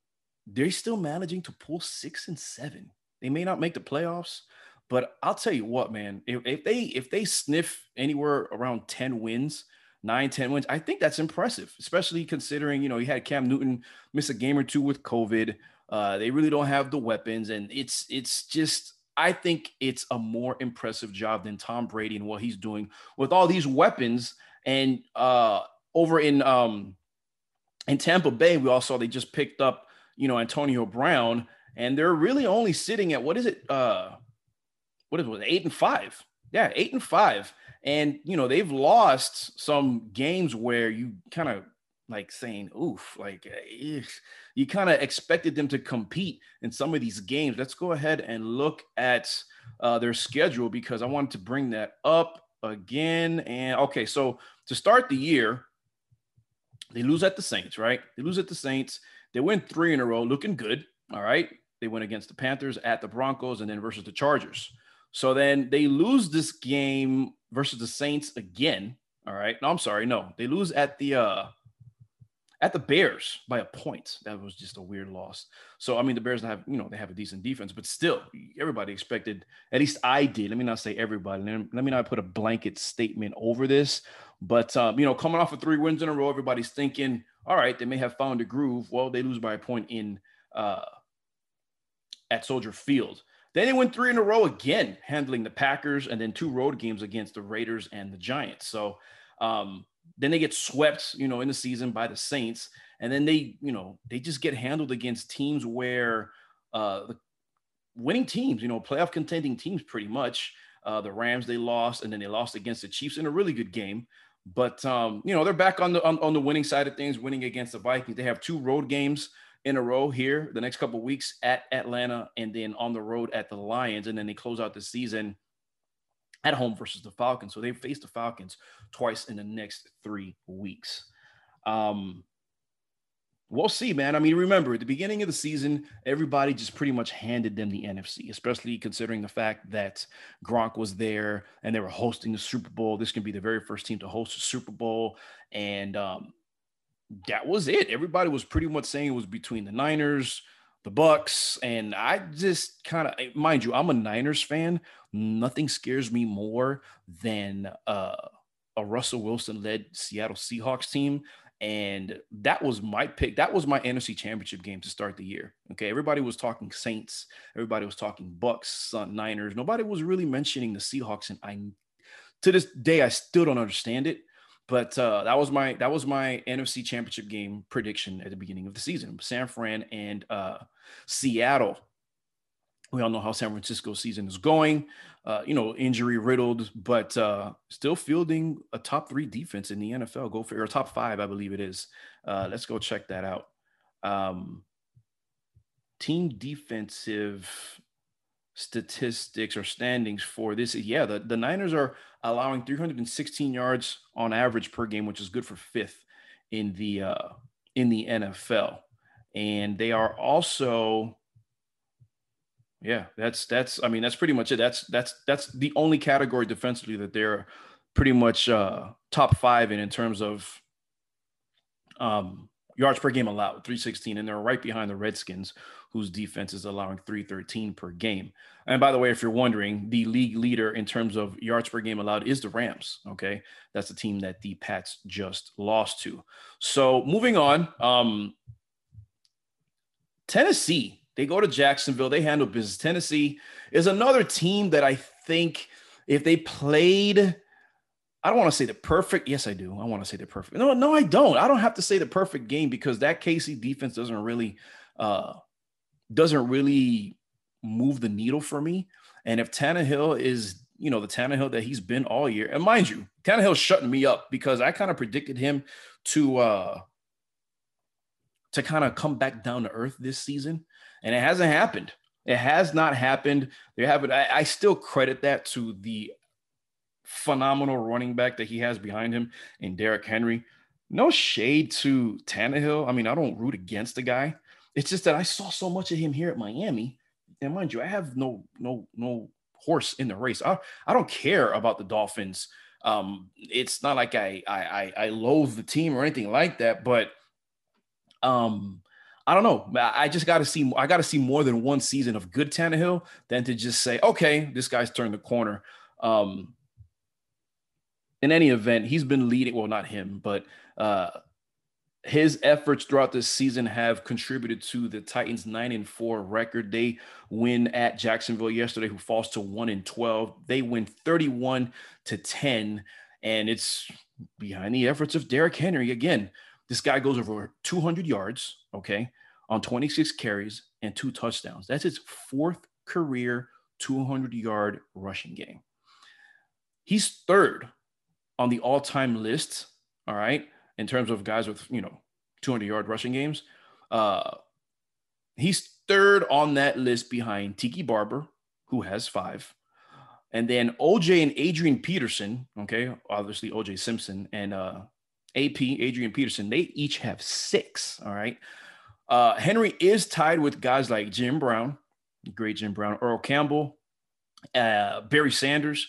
they're still managing to pull six and seven. They may not make the playoffs, but I'll tell you what, man, if, if they if they sniff anywhere around 10 wins, nine, 10 wins, I think that's impressive, especially considering, you know, you had Cam Newton miss a game or two with COVID. Uh, they really don't have the weapons, and it's it's just I think it's a more impressive job than Tom Brady and what he's doing with all these weapons. And uh, over in um, in Tampa Bay, we also they just picked up you know Antonio Brown, and they're really only sitting at what is it? Uh, what is it? Eight and five. Yeah, eight and five. And you know they've lost some games where you kind of like saying, oof, like you kind of expected them to compete in some of these games. Let's go ahead and look at uh, their schedule because I wanted to bring that up again. And okay, so to start the year, they lose at the Saints, right? They lose at the Saints. They win three in a row, looking good. All right. They win against the Panthers, at the Broncos, and then versus the Chargers. So then they lose this game versus the Saints again. All right. No, I'm sorry. No, they lose at the uh at the Bears by a point. That was just a weird loss. So I mean, the Bears have you know they have a decent defense, but still, everybody expected. At least I did. Let me not say everybody. Let me not put a blanket statement over this. But um, you know, coming off of three wins in a row, everybody's thinking, all right, they may have found a groove. Well, they lose by a point in uh, at Soldier Field. Then they went three in a row again, handling the Packers, and then two road games against the Raiders and the Giants. So um, then they get swept, you know, in the season by the Saints, and then they, you know, they just get handled against teams where uh, the winning teams, you know, playoff contending teams, pretty much. Uh, the Rams they lost, and then they lost against the Chiefs in a really good game. But um, you know, they're back on the on, on the winning side of things, winning against the Vikings. They have two road games in a row here the next couple weeks at Atlanta, and then on the road at the Lions, and then they close out the season at home versus the Falcons. So they face the Falcons twice in the next three weeks. Um, we'll see, man. I mean, remember at the beginning of the season, everybody just pretty much handed them the NFC, especially considering the fact that Gronk was there and they were hosting the Super Bowl. This can be the very first team to host a Super Bowl. And um, that was it. Everybody was pretty much saying it was between the Niners, the Bucks, and I just kind of mind you, I'm a Niners fan. Nothing scares me more than uh, a Russell Wilson led Seattle Seahawks team. And that was my pick. That was my NFC championship game to start the year. Okay. Everybody was talking Saints. Everybody was talking Bucks, Sun, Niners. Nobody was really mentioning the Seahawks. And I, to this day, I still don't understand it. But uh, that was my that was my NFC Championship game prediction at the beginning of the season. San Fran and uh, Seattle. We all know how San Francisco's season is going. Uh, you know, injury riddled, but uh, still fielding a top three defense in the NFL. Go for or top five, I believe it is. Uh, let's go check that out. Um, team defensive statistics or standings for this. Yeah, the, the Niners are allowing 316 yards on average per game, which is good for fifth in the uh, in the NFL. And they are also, yeah, that's that's I mean that's pretty much it. That's that's that's the only category defensively that they're pretty much uh, top five in in terms of um, yards per game allowed, 316, and they're right behind the Redskins, whose defense is allowing 313 per game. And by the way, if you're wondering, the league leader in terms of yards per game allowed is the Rams. Okay, that's the team that the Pats just lost to. So moving on, um, Tennessee, they go to Jacksonville, they handle business. Tennessee is another team that I think if they played I don't want to say the perfect. Yes, I do. I want to say the perfect. No, no, I don't. I don't have to say the perfect game because that KC defense doesn't really, uh, doesn't really move the needle for me. And if Tannehill is, you know, the Tannehill that he's been all year, and mind you, Tannehill's shutting me up because I kind of predicted him to, uh, to kind of come back down to earth this season, and it hasn't happened. It has not happened. They haven't. I, I still credit that to the phenomenal running back that he has behind him in Derrick Henry. No shade to Tannehill. I mean, I don't root against the guy. It's just that I saw so much of him here at Miami. And mind you, I have no no no horse in the race. I, I don't care about the Dolphins. Um, it's not like I I I, I loathe the team or anything like that, but um I don't know. I just got to see. I got to see more than one season of good Tannehill than to just say, okay, this guy's turned the corner. Um, in any event, he's been leading. Well, not him, but uh, his efforts throughout this season have contributed to the Titans' nine and four record. They win at Jacksonville yesterday, who falls to one and twelve. They win thirty-one to ten, and it's behind the efforts of Derrick Henry again. This guy goes over 200 yards, okay, on 26 carries and two touchdowns. That's his fourth career 200 yard rushing game. He's third on the all-time list, all right, in terms of guys with, you know, 200 yard rushing games. Uh, he's third on that list behind Tiki Barber, who has five. And then OJ and Adrian Peterson, okay, obviously OJ Simpson and uh, AP, Adrian Peterson, they each have six. All right. Uh, Henry is tied with guys like Jim Brown, great Jim Brown, Earl Campbell, uh, Barry Sanders,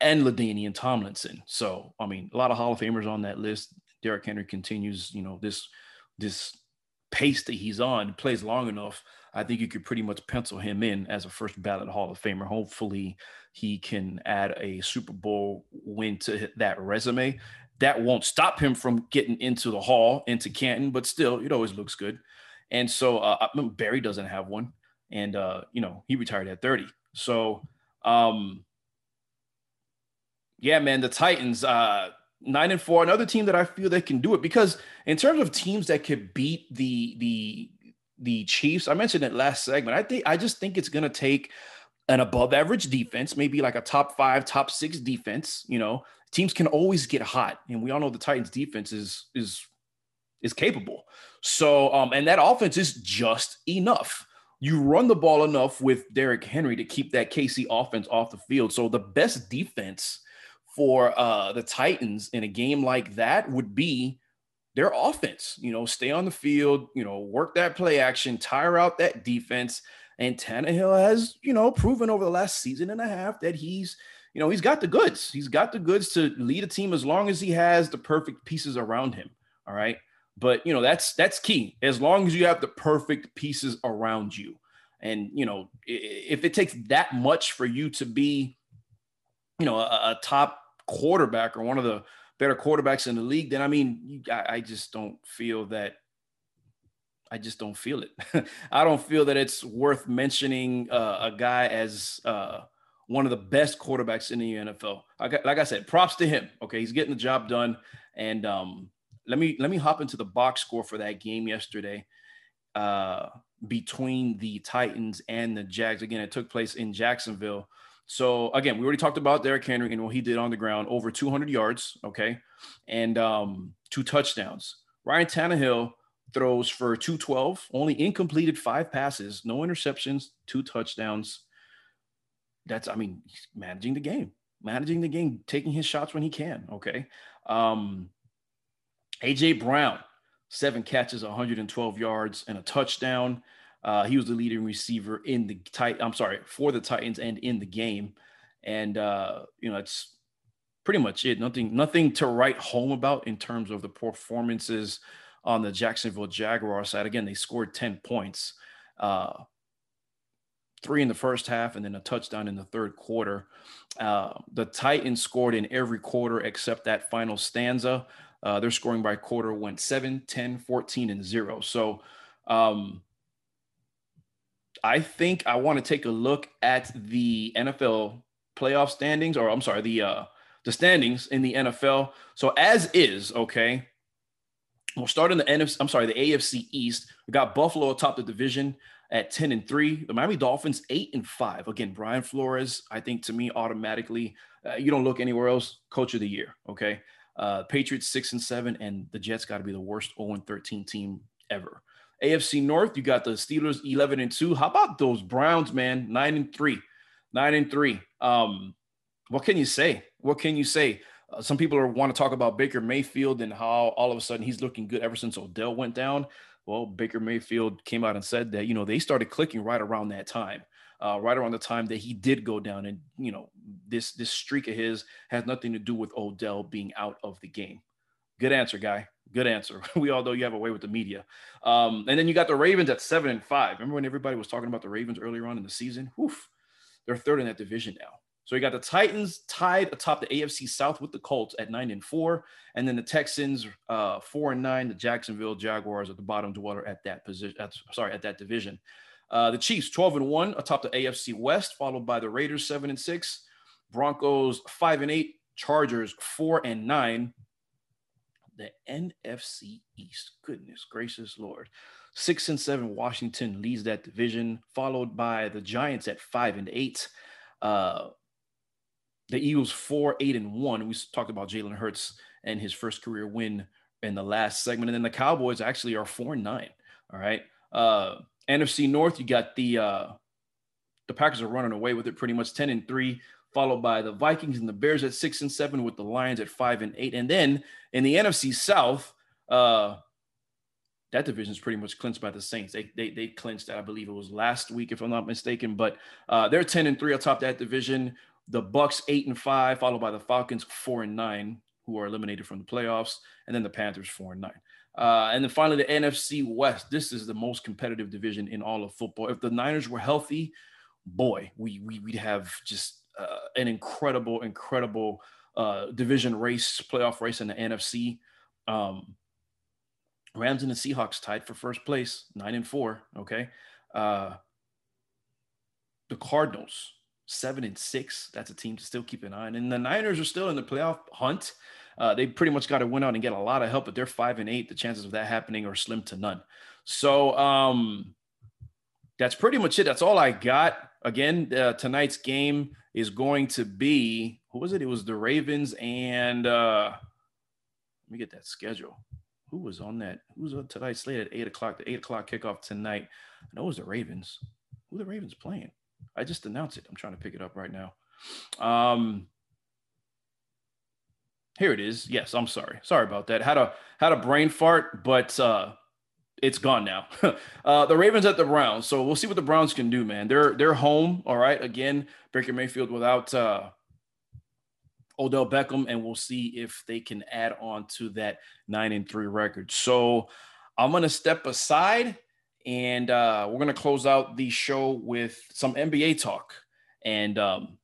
and LaDainian Tomlinson. So, I mean, a lot of Hall of Famers on that list. Derrick Henry continues, you know, this this pace that he's on, plays long enough. I think you could pretty much pencil him in as a first ballot Hall of Famer. Hopefully, he can add a Super Bowl win to that resume. That won't stop him from getting into the Hall, into Canton, but still, it always looks good. And so, uh, Barry doesn't have one, and uh, you know, he retired at 30. So, um, yeah, man, the Titans, uh, nine and four, another team that I feel that can do it because in terms of teams that could beat the the the Chiefs, I mentioned it last segment. I think I just think it's gonna take an above average defense, maybe like a top five, top six defense. You know, teams can always get hot, and we all know the Titans defense is is is capable. So, um, and that offense is just enough. You run the ball enough with Derrick Henry to keep that KC offense off the field. So the best defense for uh, the Titans in a game like that would be their offense. You know, stay on the field, you know, work that play action, tire out that defense. And Tannehill has, you know, proven over the last season and a half that he's, you know, he's got the goods. He's got the goods to lead a team as long as he has the perfect pieces around him. All right. But you know, that's that's key. As long as you have the perfect pieces around you. And you know, if it takes that much for you to be, you know, a, a top quarterback or one of the better quarterbacks in the league, then I mean, I, I just don't feel that. I just don't feel it. I don't feel that it's worth mentioning uh, a guy as uh, one of the best quarterbacks in the NFL. Like, like, I said, props to him. Okay, he's getting the job done. And um, let me let me hop into the box score for that game yesterday uh, between the Titans and the Jags. Again, it took place in Jacksonville. So again, we already talked about Derrick Henry and what he did on the ground, over 200 yards, okay, and um, two touchdowns. Ryan Tannehill throws for 212, only incompleted five passes, no interceptions, two touchdowns. That's, I mean, he's managing the game, managing the game, taking his shots when he can. Okay. Um, AJ Brown, seven catches, 112 yards, and a touchdown. Uh, he was the leading receiver in the tight. I'm sorry for the Titans and in the game, and uh, you know it's pretty much it. Nothing, nothing to write home about in terms of the performances on the Jacksonville Jaguar side. Again, they scored 10 points, uh, three in the first half, and then a touchdown in the third quarter. Uh, the Titans scored in every quarter except that final stanza. Uh, their scoring by quarter went 7, 10, 14, and 0. So um, I think I want to take a look at the NFL playoff standings, or I'm sorry, the uh, the standings in the NFL. So as is, okay. We'll start in the NFC. I'm sorry, the AFC East. We got Buffalo atop the division at 10 and 3. The Miami Dolphins 8 and 5. Again, Brian Flores, I think to me automatically, uh, you don't look anywhere else, coach of the year, okay? Uh, Patriots 6 and 7 and the Jets got to be the worst 0 and 13 team ever. AFC North, you got the Steelers 11 and 2. How about those Browns, man? 9 and 3. 9 and 3. Um what can you say? What can you say? Uh, some people are, want to talk about Baker Mayfield and how all of a sudden he's looking good ever since Odell went down. Well, Baker Mayfield came out and said that, you know, they started clicking right around that time. Uh, right around the time that he did go down, and you know this this streak of his has nothing to do with Odell being out of the game. Good answer, guy. Good answer. We all know you have a way with the media. Um, and then you got the Ravens at seven and five. Remember when everybody was talking about the Ravens earlier on in the season? Oof, they're third in that division now. So you got the Titans tied atop the AFC South with the Colts at nine and four, and then the Texans uh, four and nine. The Jacksonville Jaguars at the bottom dweller at that position. At, sorry, at that division. Uh, the Chiefs twelve and one atop the AFC West, followed by the Raiders seven and six, Broncos five and eight, Chargers four and nine. The NFC East, goodness gracious Lord, six and seven. Washington leads that division, followed by the Giants at five and eight. Uh, the Eagles four, eight, and one. We talked about Jalen Hurts and his first career win in the last segment. And then the Cowboys actually are four and nine. All right. Uh NFC North, you got the uh the Packers are running away with it pretty much 10 and 3, followed by the Vikings and the Bears at six and seven, with the Lions at five and eight. And then in the NFC South, uh that division is pretty much clinched by the Saints. They, they they clinched that, I believe it was last week, if I'm not mistaken. But uh, they're 10 and 3 atop that division the Bucks eight and five, followed by the Falcons four and nine, who are eliminated from the playoffs, and then the Panthers four and nine. Uh, and then finally, the NFC West. This is the most competitive division in all of football. If the Niners were healthy, boy, we, we would have just uh, an incredible, incredible uh, division race, playoff race in the NFC. Um, Rams and the Seahawks tied for first place, nine and four. Okay, uh, the Cardinals seven and six. That's a team to still keep an eye on. And the Niners are still in the playoff hunt. Uh, they pretty much got to win out and get a lot of help, but they're five and eight. The chances of that happening are slim to none. So um, that's pretty much it. That's all I got. Again, uh, tonight's game is going to be who was it? It was the Ravens and uh, let me get that schedule. Who was on that? Who's on tonight's slate at eight o'clock? The eight o'clock kickoff tonight. I know it was the Ravens. Who the Ravens playing? I just announced it. I'm trying to pick it up right now. Um, here it is. Yes, I'm sorry. Sorry about that. Had a had a brain fart, but uh, it's gone now. uh, the Ravens at the Browns. So we'll see what the Browns can do, man. They're they're home. All right. Again, Baker Mayfield without uh, Odell Beckham, and we'll see if they can add on to that nine and three record. So I'm gonna step aside and uh, we're to close out the show with some NBA talk. And um,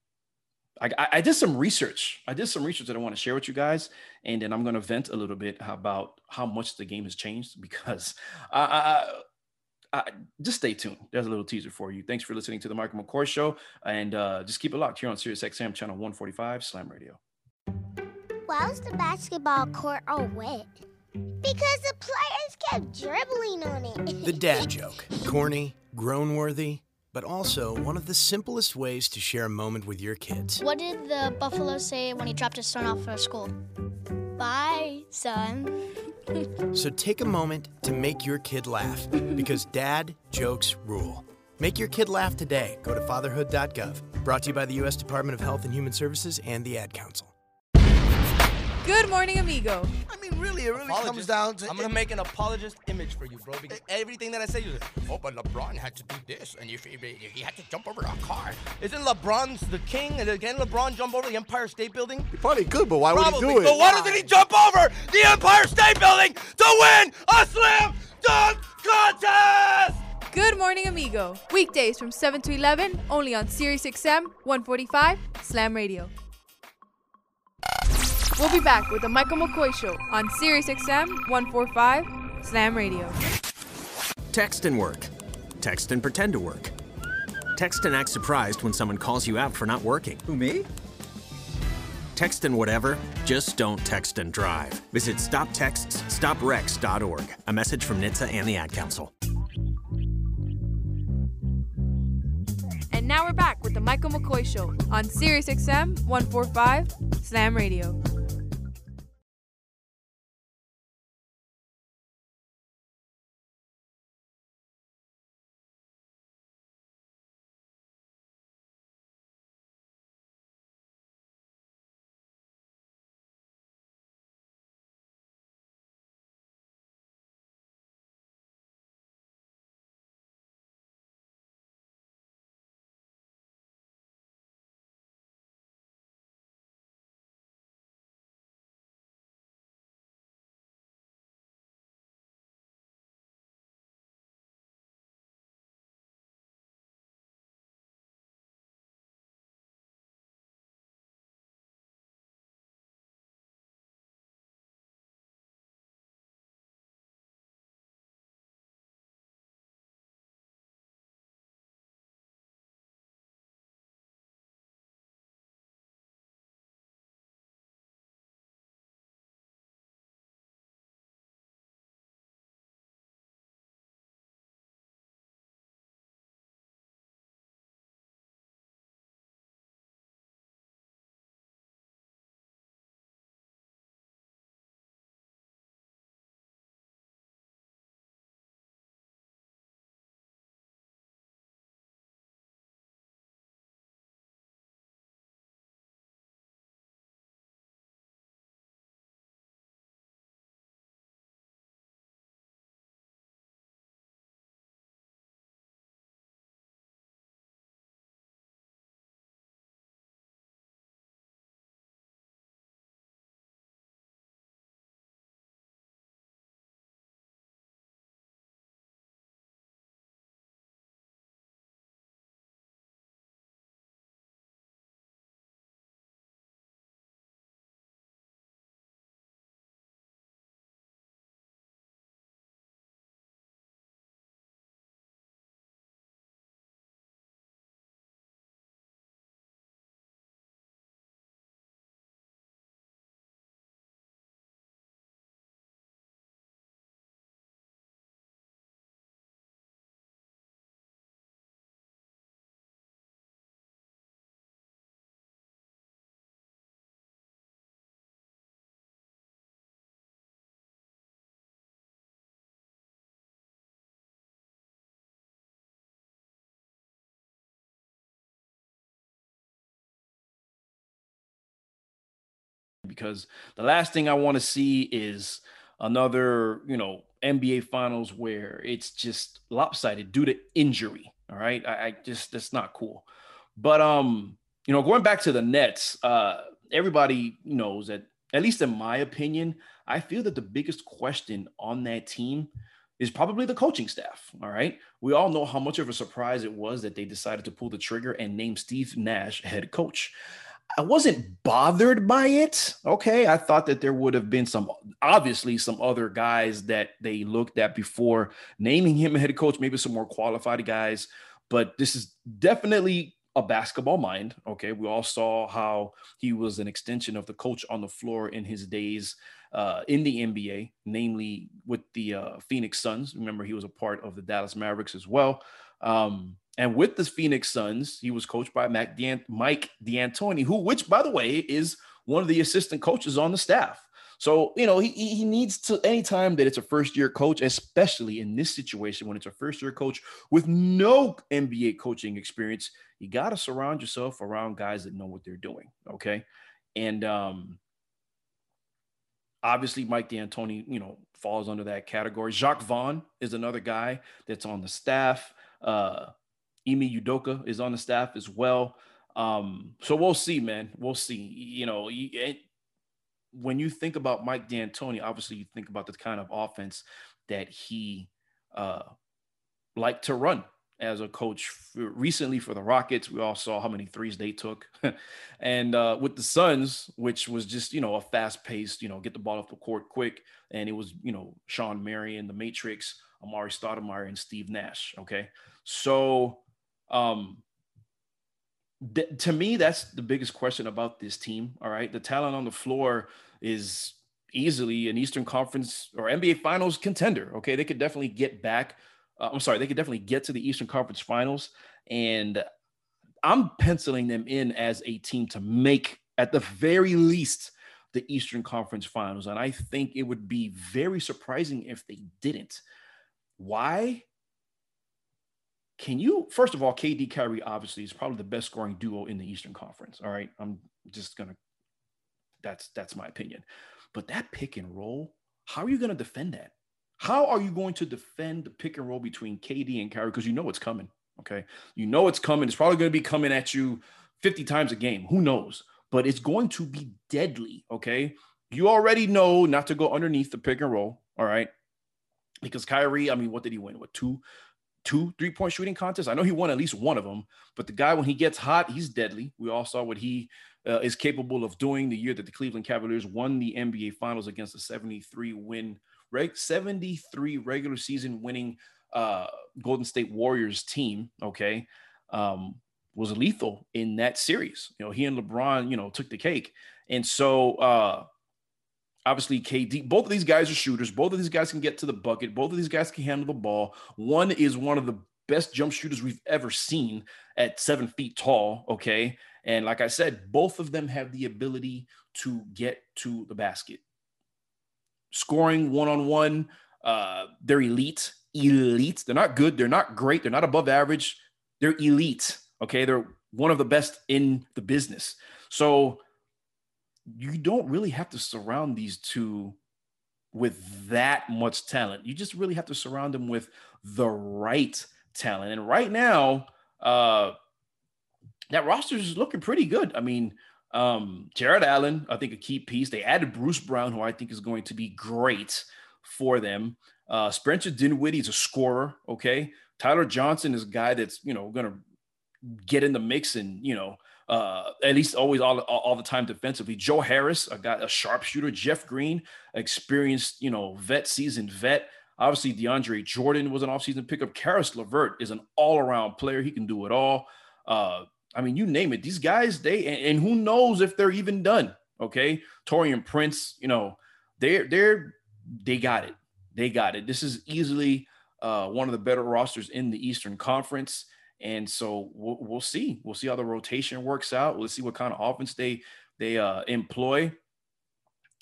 I, I, did some research. I did some research that I want to share with you guys, and then I'm going to vent a little bit about how much the game has changed because I, I, I, just stay tuned. There's a little teaser for you. Thanks for listening to the Michael McCoy Show, and uh, just keep it locked here on Sirius XM channel 145 Slam Radio. Why was the basketball court all wet? Because the players kept dribbling on it. the dad joke. Corny, groan worthy, but also one of the simplest ways to share a moment with your kids. What did the buffalo say when he dropped his son off for school? Bye, son. so take a moment to make your kid laugh because dad jokes rule. Make your kid laugh today. Go to fatherhood.gov. Brought to you by the U.S. Department of Health and Human Services and the Ad Council. Good morning, amigo. I mean, really, it really comes down to. I'm gonna make an apologist image for you, bro, because everything that I say, you're like, oh, but LeBron had to do this, and if he, he had to jump over a car. Isn't LeBron's the king? And again, LeBron jump over the Empire State Building? He probably could, but why would he do it? But why doesn't he jump over the Empire State Building to win a slam dunk contest? Good morning, amigo. Weekdays from 7 to 11, only on Sirius XM 145 Slam Radio. We'll be back with the Michael McCoy Show on Sirius XM 145 Slam Radio. Text and work. Text and pretend to work. Text and act surprised when someone calls you out for not working. Who, me? Text and whatever, just don't text and drive. Visit stoptextsstopwrecks.org. A message from NHTSA and the Ad Council. And now we're back with the Michael McCoy Show on Sirius XM 145 Slam Radio. Because the last thing I want to see is another, you know, NBA finals where it's just lopsided due to injury. All right. I, I just that's not cool. But um, you know, going back to the Nets, uh, everybody knows that, at least in my opinion, I feel that the biggest question on that team is probably the coaching staff. All right. We all know how much of a surprise it was that they decided to pull the trigger and name Steve Nash head coach. I wasn't bothered by it. Okay. I thought that there would have been some, obviously, some other guys that they looked at before naming him a head coach, maybe some more qualified guys. But this is definitely a basketball mind. Okay. We all saw how he was an extension of the coach on the floor in his days uh, in the NBA, namely with the uh, Phoenix Suns. Remember, he was a part of the Dallas Mavericks as well. Um, and with the Phoenix Suns, he was coached by Mac Mike D'Antoni, who, which by the way, is one of the assistant coaches on the staff. So, you know, he, he needs to, anytime that it's a first year coach, especially in this situation when it's a first year coach with no NBA coaching experience, you got to surround yourself around guys that know what they're doing. Okay. And, um, obviously Mike D'Antoni, you know, falls under that category. Jacque Vaughn is another guy that's on the staff. Uh, Ime Udoka is on the staff as well. Um, so we'll see, man. We'll see. You know, it, when you think about Mike D'Antoni, obviously you think about the kind of offense that he uh, liked to run as a coach recently for the Rockets. We all saw how many threes they took. and uh, with the Suns, which was just, you know, a fast paced, you know, get the ball off the court quick. And it was, you know, Shawn Marion, the Matrix, Amar'e Stoudemire, and Steve Nash. Okay. So, um, th- to me, that's the biggest question about this team. All right. The talent on the floor is easily an Eastern Conference or NBA Finals contender. Okay. They could definitely get back uh, I'm sorry, they could definitely get to the Eastern Conference Finals, and I'm penciling them in as a team to make at the very least the Eastern Conference Finals, and I think it would be very surprising if they didn't. Why? Can you first of all, KD Kyrie obviously is probably the best scoring duo in the Eastern Conference. All right, I'm just gonna. That's that's my opinion, but that pick and roll, how are you gonna defend that? How are you going to defend the pick and roll between KD and Kyrie? Because you know it's coming. Okay. You know it's coming. It's probably going to be coming at you 50 times a game. Who knows? But it's going to be deadly. Okay. You already know not to go underneath the pick and roll. All right. Because Kyrie, I mean, what did he win? What two, two three point shooting contests? I know he won at least one of them, but the guy, when he gets hot, he's deadly. We all saw what he uh, is capable of doing the year that the Cleveland Cavaliers won the NBA Finals against a 73 win reg- 73 regular season winning uh, Golden State Warriors team, okay, um, was lethal in that series. You know, he and LeBron, you know, took the cake. And so uh, obviously KD, both of these guys are shooters. Both of these guys can get to the bucket. Both of these guys can handle the ball. One is one of the best jump shooters we've ever seen at seven feet tall. Okay. And like I said, both of them have the ability to get to the basket scoring one on one. They're elite, elite. They're not good. They're not great. They're not above average. They're elite. Okay. They're one of the best in the business. So you don't really have to surround these two with that much talent. You just really have to surround them with the right talent. And right now, uh, that roster is looking pretty good. I mean, um, Jarrett Allen, I think a key piece. They added Bruce Brown, who I think is going to be great for them. Uh, Spencer Dinwiddie is a scorer. Okay. Tyler Johnson is a guy that's, you know, going to get in the mix and, you know, uh, at least always all, all, all, the time defensively. Joe Harris, a guy, a sharpshooter. Jeff Green, experienced, you know, vet, seasoned vet. Obviously, DeAndre Jordan was an offseason pickup. Caris LeVert is an all around player. He can do it all. Uh, I mean, you name it. These guys, they and, and who knows if they're even done. Okay, Taurean Prince, you know, they're they're they got it. They got it. This is easily uh, one of the better rosters in the Eastern Conference, and so we'll, we'll see. We'll see how the rotation works out. We'll see what kind of offense they they uh, employ.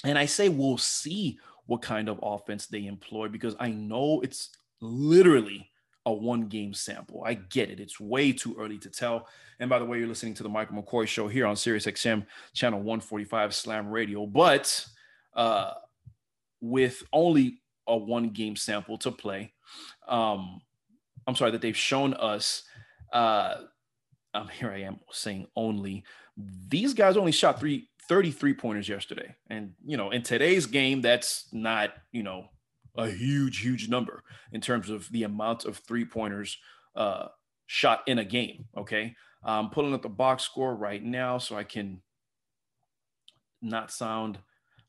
And I say we'll see what kind of offense they employ because I know it's literally a one game sample. I get it. It's way too early to tell. And by the way, you're listening to the Michael McCoy show here on Sirius XM channel 145 Slam Radio. But uh, with only a one game sample to play, um, I'm sorry that they've shown us. Uh, um, here I am saying only. These guys only shot three 33 pointers yesterday. And, you know, in today's game, that's not, you know, a huge, huge number in terms of the amount of three pointers uh, shot in a game. Okay. I'm pulling up the box score right now so I can not sound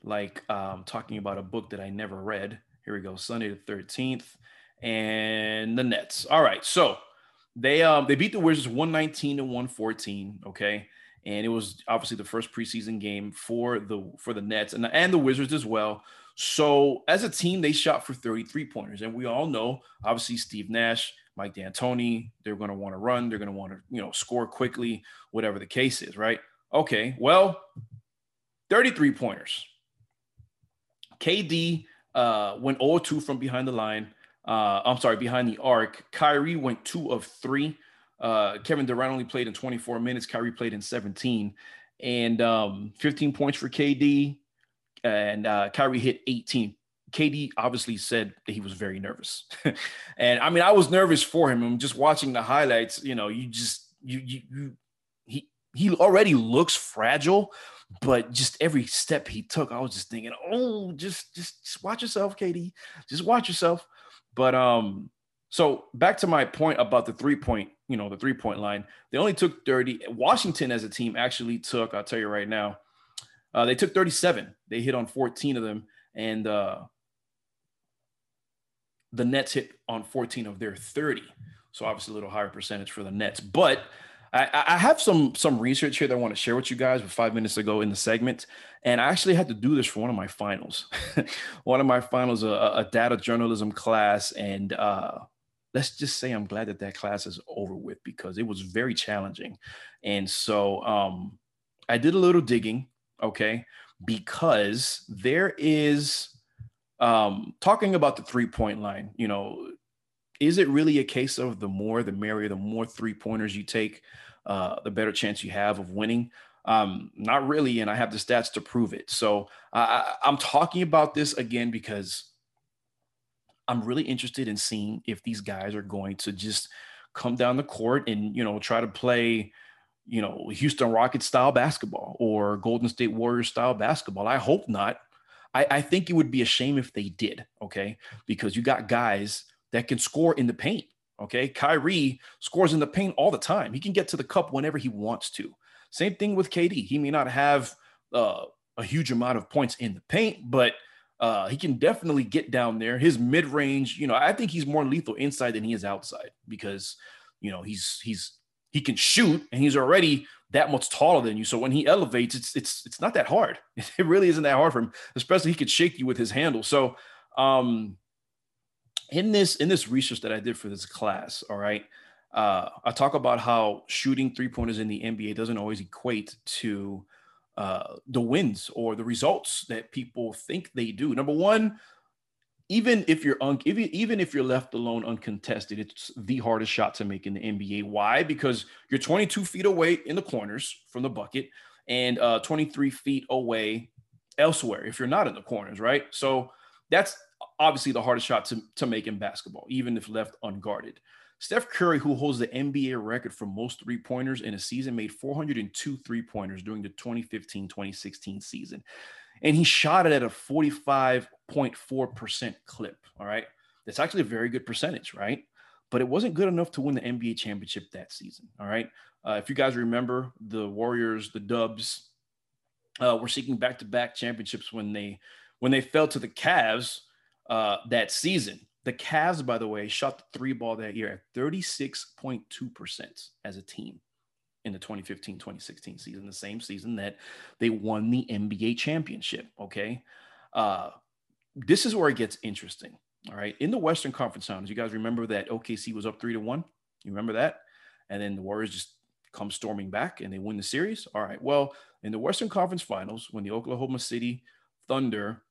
like um, talking about a book that I never read. Here we go. Sunday the 13th and the Nets. All right. So they um they beat the Wizards 119 to 114. Okay. And it was obviously the first preseason game for the for the Nets and and the Wizards as well. So as a team, they shot for 33 pointers, and we all know, obviously, Steve Nash, Mike D'Antoni, they're going to want to run, they're going to want to, you know, score quickly, whatever the case is, right? Okay, well, 33 pointers. KD uh, went 0-2 from behind the line. Uh, I'm sorry, behind the arc. Kyrie went two of three. Uh, Kevin Durant only played in 24 minutes. Kyrie played in 17, and um, 15 points for KD, and uh, Kyrie hit 18. KD obviously said that he was very nervous, and I mean I was nervous for him. I'm just watching the highlights. You know, you just you you, you he he already looks fragile, but just every step he took, I was just thinking, oh, just just, just watch yourself, KD. Just watch yourself. But um, so back to my point about the three point, you know, the three point line. They only took 30. Washington as a team actually took, I'll tell you right now, uh, they took 37. They hit on 14 of them. And uh, the Nets hit on 14 of their 30. So obviously a little higher percentage for the Nets. But I, I have some some research here that I want to share with you guys with five minutes ago in the segment. And I actually had to do this for one of my finals. one of my finals, a, a data journalism class. And uh, let's just say I'm glad that that class is over with because it was very challenging. And so um, I did a little digging, okay, because there is um, talking about the three point line, you know, is it really a case of the more the merrier, the more three pointers you take, uh, the better chance you have of winning? Um, not really, and I have the stats to prove it. So I, I'm talking about this again because I'm really interested in seeing if these guys are going to just come down the court and you know try to play you know Houston Rockets style basketball or Golden State Warriors style basketball. I hope not. I, I think it would be a shame if they did. Okay, because you got guys that can score in the paint. Okay, Kyrie scores in the paint all the time. He can get to the cup whenever he wants to. Same thing with KD. He may not have uh, a huge amount of points in the paint, but uh, he can definitely get down there. His mid range, you know, I think he's more lethal inside than he is outside because, you know, he's he's he can shoot and he's already that much taller than you. So when he elevates, it's it's it's not that hard. It really isn't that hard for him, especially he could shake you with his handle. So um in this in this research that I did for this class, all right, uh, I talk about how shooting three pointers in the NBA doesn't always equate to uh, the wins or the results that people think they do. Number one, even if you're un- even, even if you're left alone uncontested, it's the hardest shot to make in the NBA. Why? Because you're 22 feet away in the corners from the bucket and uh, 23 feet away elsewhere if you're not in the corners, right? So that's obviously the hardest shot to, to make in basketball, even if left unguarded. Steph Curry, who holds the NBA record for most three pointers in a season, made 402 three pointers during the 2015 2016 season. And he shot it at a 45.4% clip. All right. That's actually a very good percentage, right? But it wasn't good enough to win the NBA championship that season. All right. Uh, if you guys remember, the Warriors, the Dubs, uh, were seeking back-to-back championships when they when they fell to the Cavs uh, that season. The Cavs, by the way, shot the three ball that year at 36.2% as a team in the 2015 2016 season, the same season that they won the NBA championship. Okay. Uh, this is where it gets interesting. All right. In the Western Conference Finals, you guys remember that OKC was up three to one? You remember that? And then the Warriors just come storming back and they win the series. All right. Well, in the Western Conference Finals, when the Oklahoma City Thunder,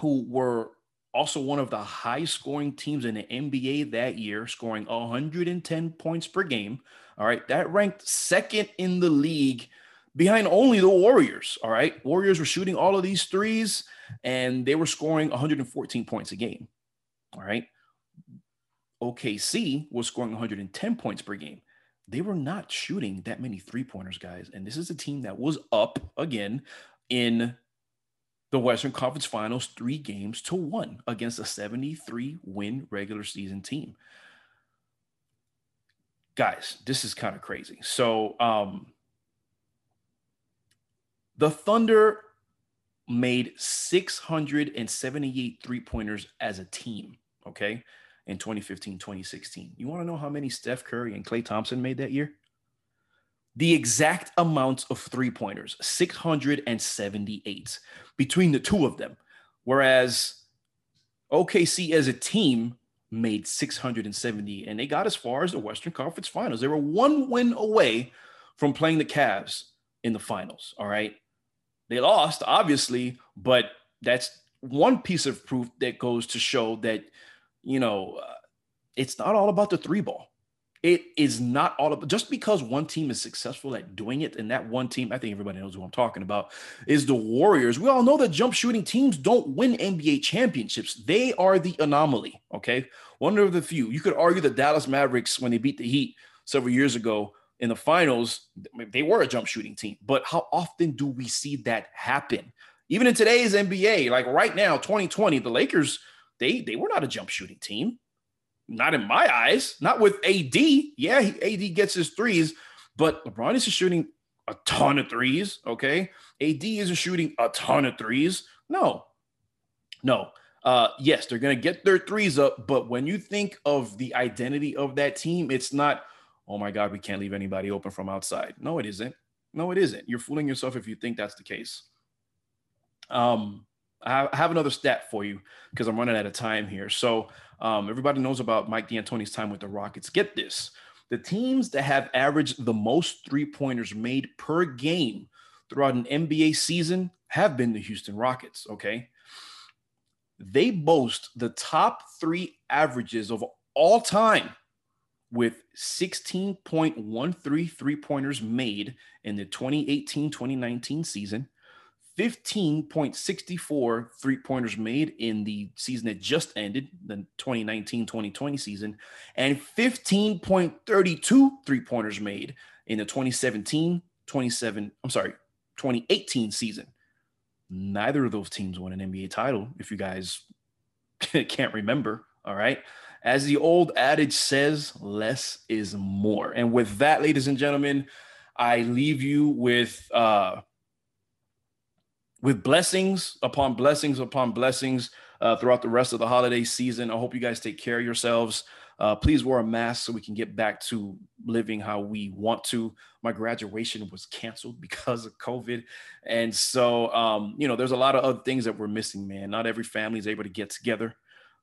who were also one of the high scoring teams in the NBA that year, scoring 110 points per game. All right. That ranked second in the league behind only the Warriors. All right. Warriors were shooting all of these threes and they were scoring 114 points a game. All right. OKC was scoring 110 points per game. They were not shooting that many three pointers, guys. And this is a team that was up again in the Western Conference Finals three games to one against a 73 win regular season team. Guys, this is kind of crazy. So, um, the Thunder made 678 three pointers as a team, okay, in 2015 2016. You want to know how many Steph Curry and Klay Thompson made that year? The exact amount of three pointers 678 between the two of them. Whereas OKC as a team made 670 and they got as far as the Western Conference Finals. They were one win away from playing the Cavs in the finals. All right. They lost, obviously, but that's one piece of proof that goes to show that, you know, uh, it's not all about the three ball. It is not all about just because one team is successful at doing it, and that one team, I think everybody knows who I'm talking about, is the Warriors. We all know that jump shooting teams don't win NBA championships. They are the anomaly. Okay. One of the few. You could argue the Dallas Mavericks, when they beat the Heat several years ago in the finals, they were a jump shooting team. But how often do we see that happen? Even in today's NBA, like right now, 2020, the Lakers, they they were not a jump shooting team. Not in my eyes. Not with AD. Yeah, AD gets his threes, but LeBron is shooting a ton of threes. Okay, AD isn't shooting a ton of threes. No, no. Uh, yes, they're gonna get their threes up, but when you think of the identity of that team, it's not. Oh my God, we can't leave anybody open from outside. No, it isn't. No, it isn't. You're fooling yourself if you think that's the case. Um, I have another stat for you because I'm running out of time here. So um, everybody knows about Mike D'Antoni's time with the Rockets. Get this: the teams that have averaged the most three pointers made per game throughout an NBA season have been the Houston Rockets. Okay, they boast the top three averages of all time with 16.13 three pointers made in the 2018 2019 season 15.64 three pointers made in the season that just ended, the 2019 2020 season, and 15.32 three pointers made in the 2017 27, I'm sorry, 2018 season. Neither of those teams won an NBA title, if you guys can't remember. All right. As the old adage says, less is more. And with that, ladies and gentlemen, I leave you with uh with blessings upon blessings upon blessings uh, throughout the rest of the holiday season. I hope you guys take care of yourselves. Uh, please wear a mask so we can get back to living how we want to. My graduation was canceled because of COVID. And so, um, you know, there's a lot of other things that we're missing, man. Not every family is able to get together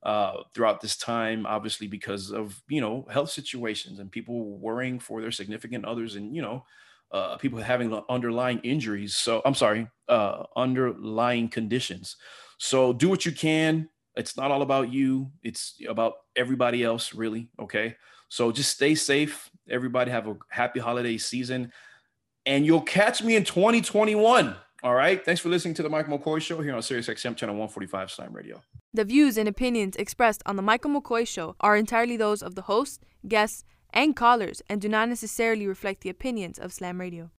uh, throughout this time, obviously, because of, you know, health situations and people worrying for their significant others and, you know, uh, people having underlying injuries. So I'm sorry, uh, underlying conditions. So do what you can. It's not all about you. It's about everybody else, really. Okay. So just stay safe. Everybody have a happy holiday season, and you'll catch me in 2021. All right. Thanks for listening to the Michael McCoy Show here on Sirius XM Channel 145 Slam Radio. The views and opinions expressed on the Michael McCoy Show are entirely those of the host, guests, and callers and do not necessarily reflect the opinions of Slam Radio.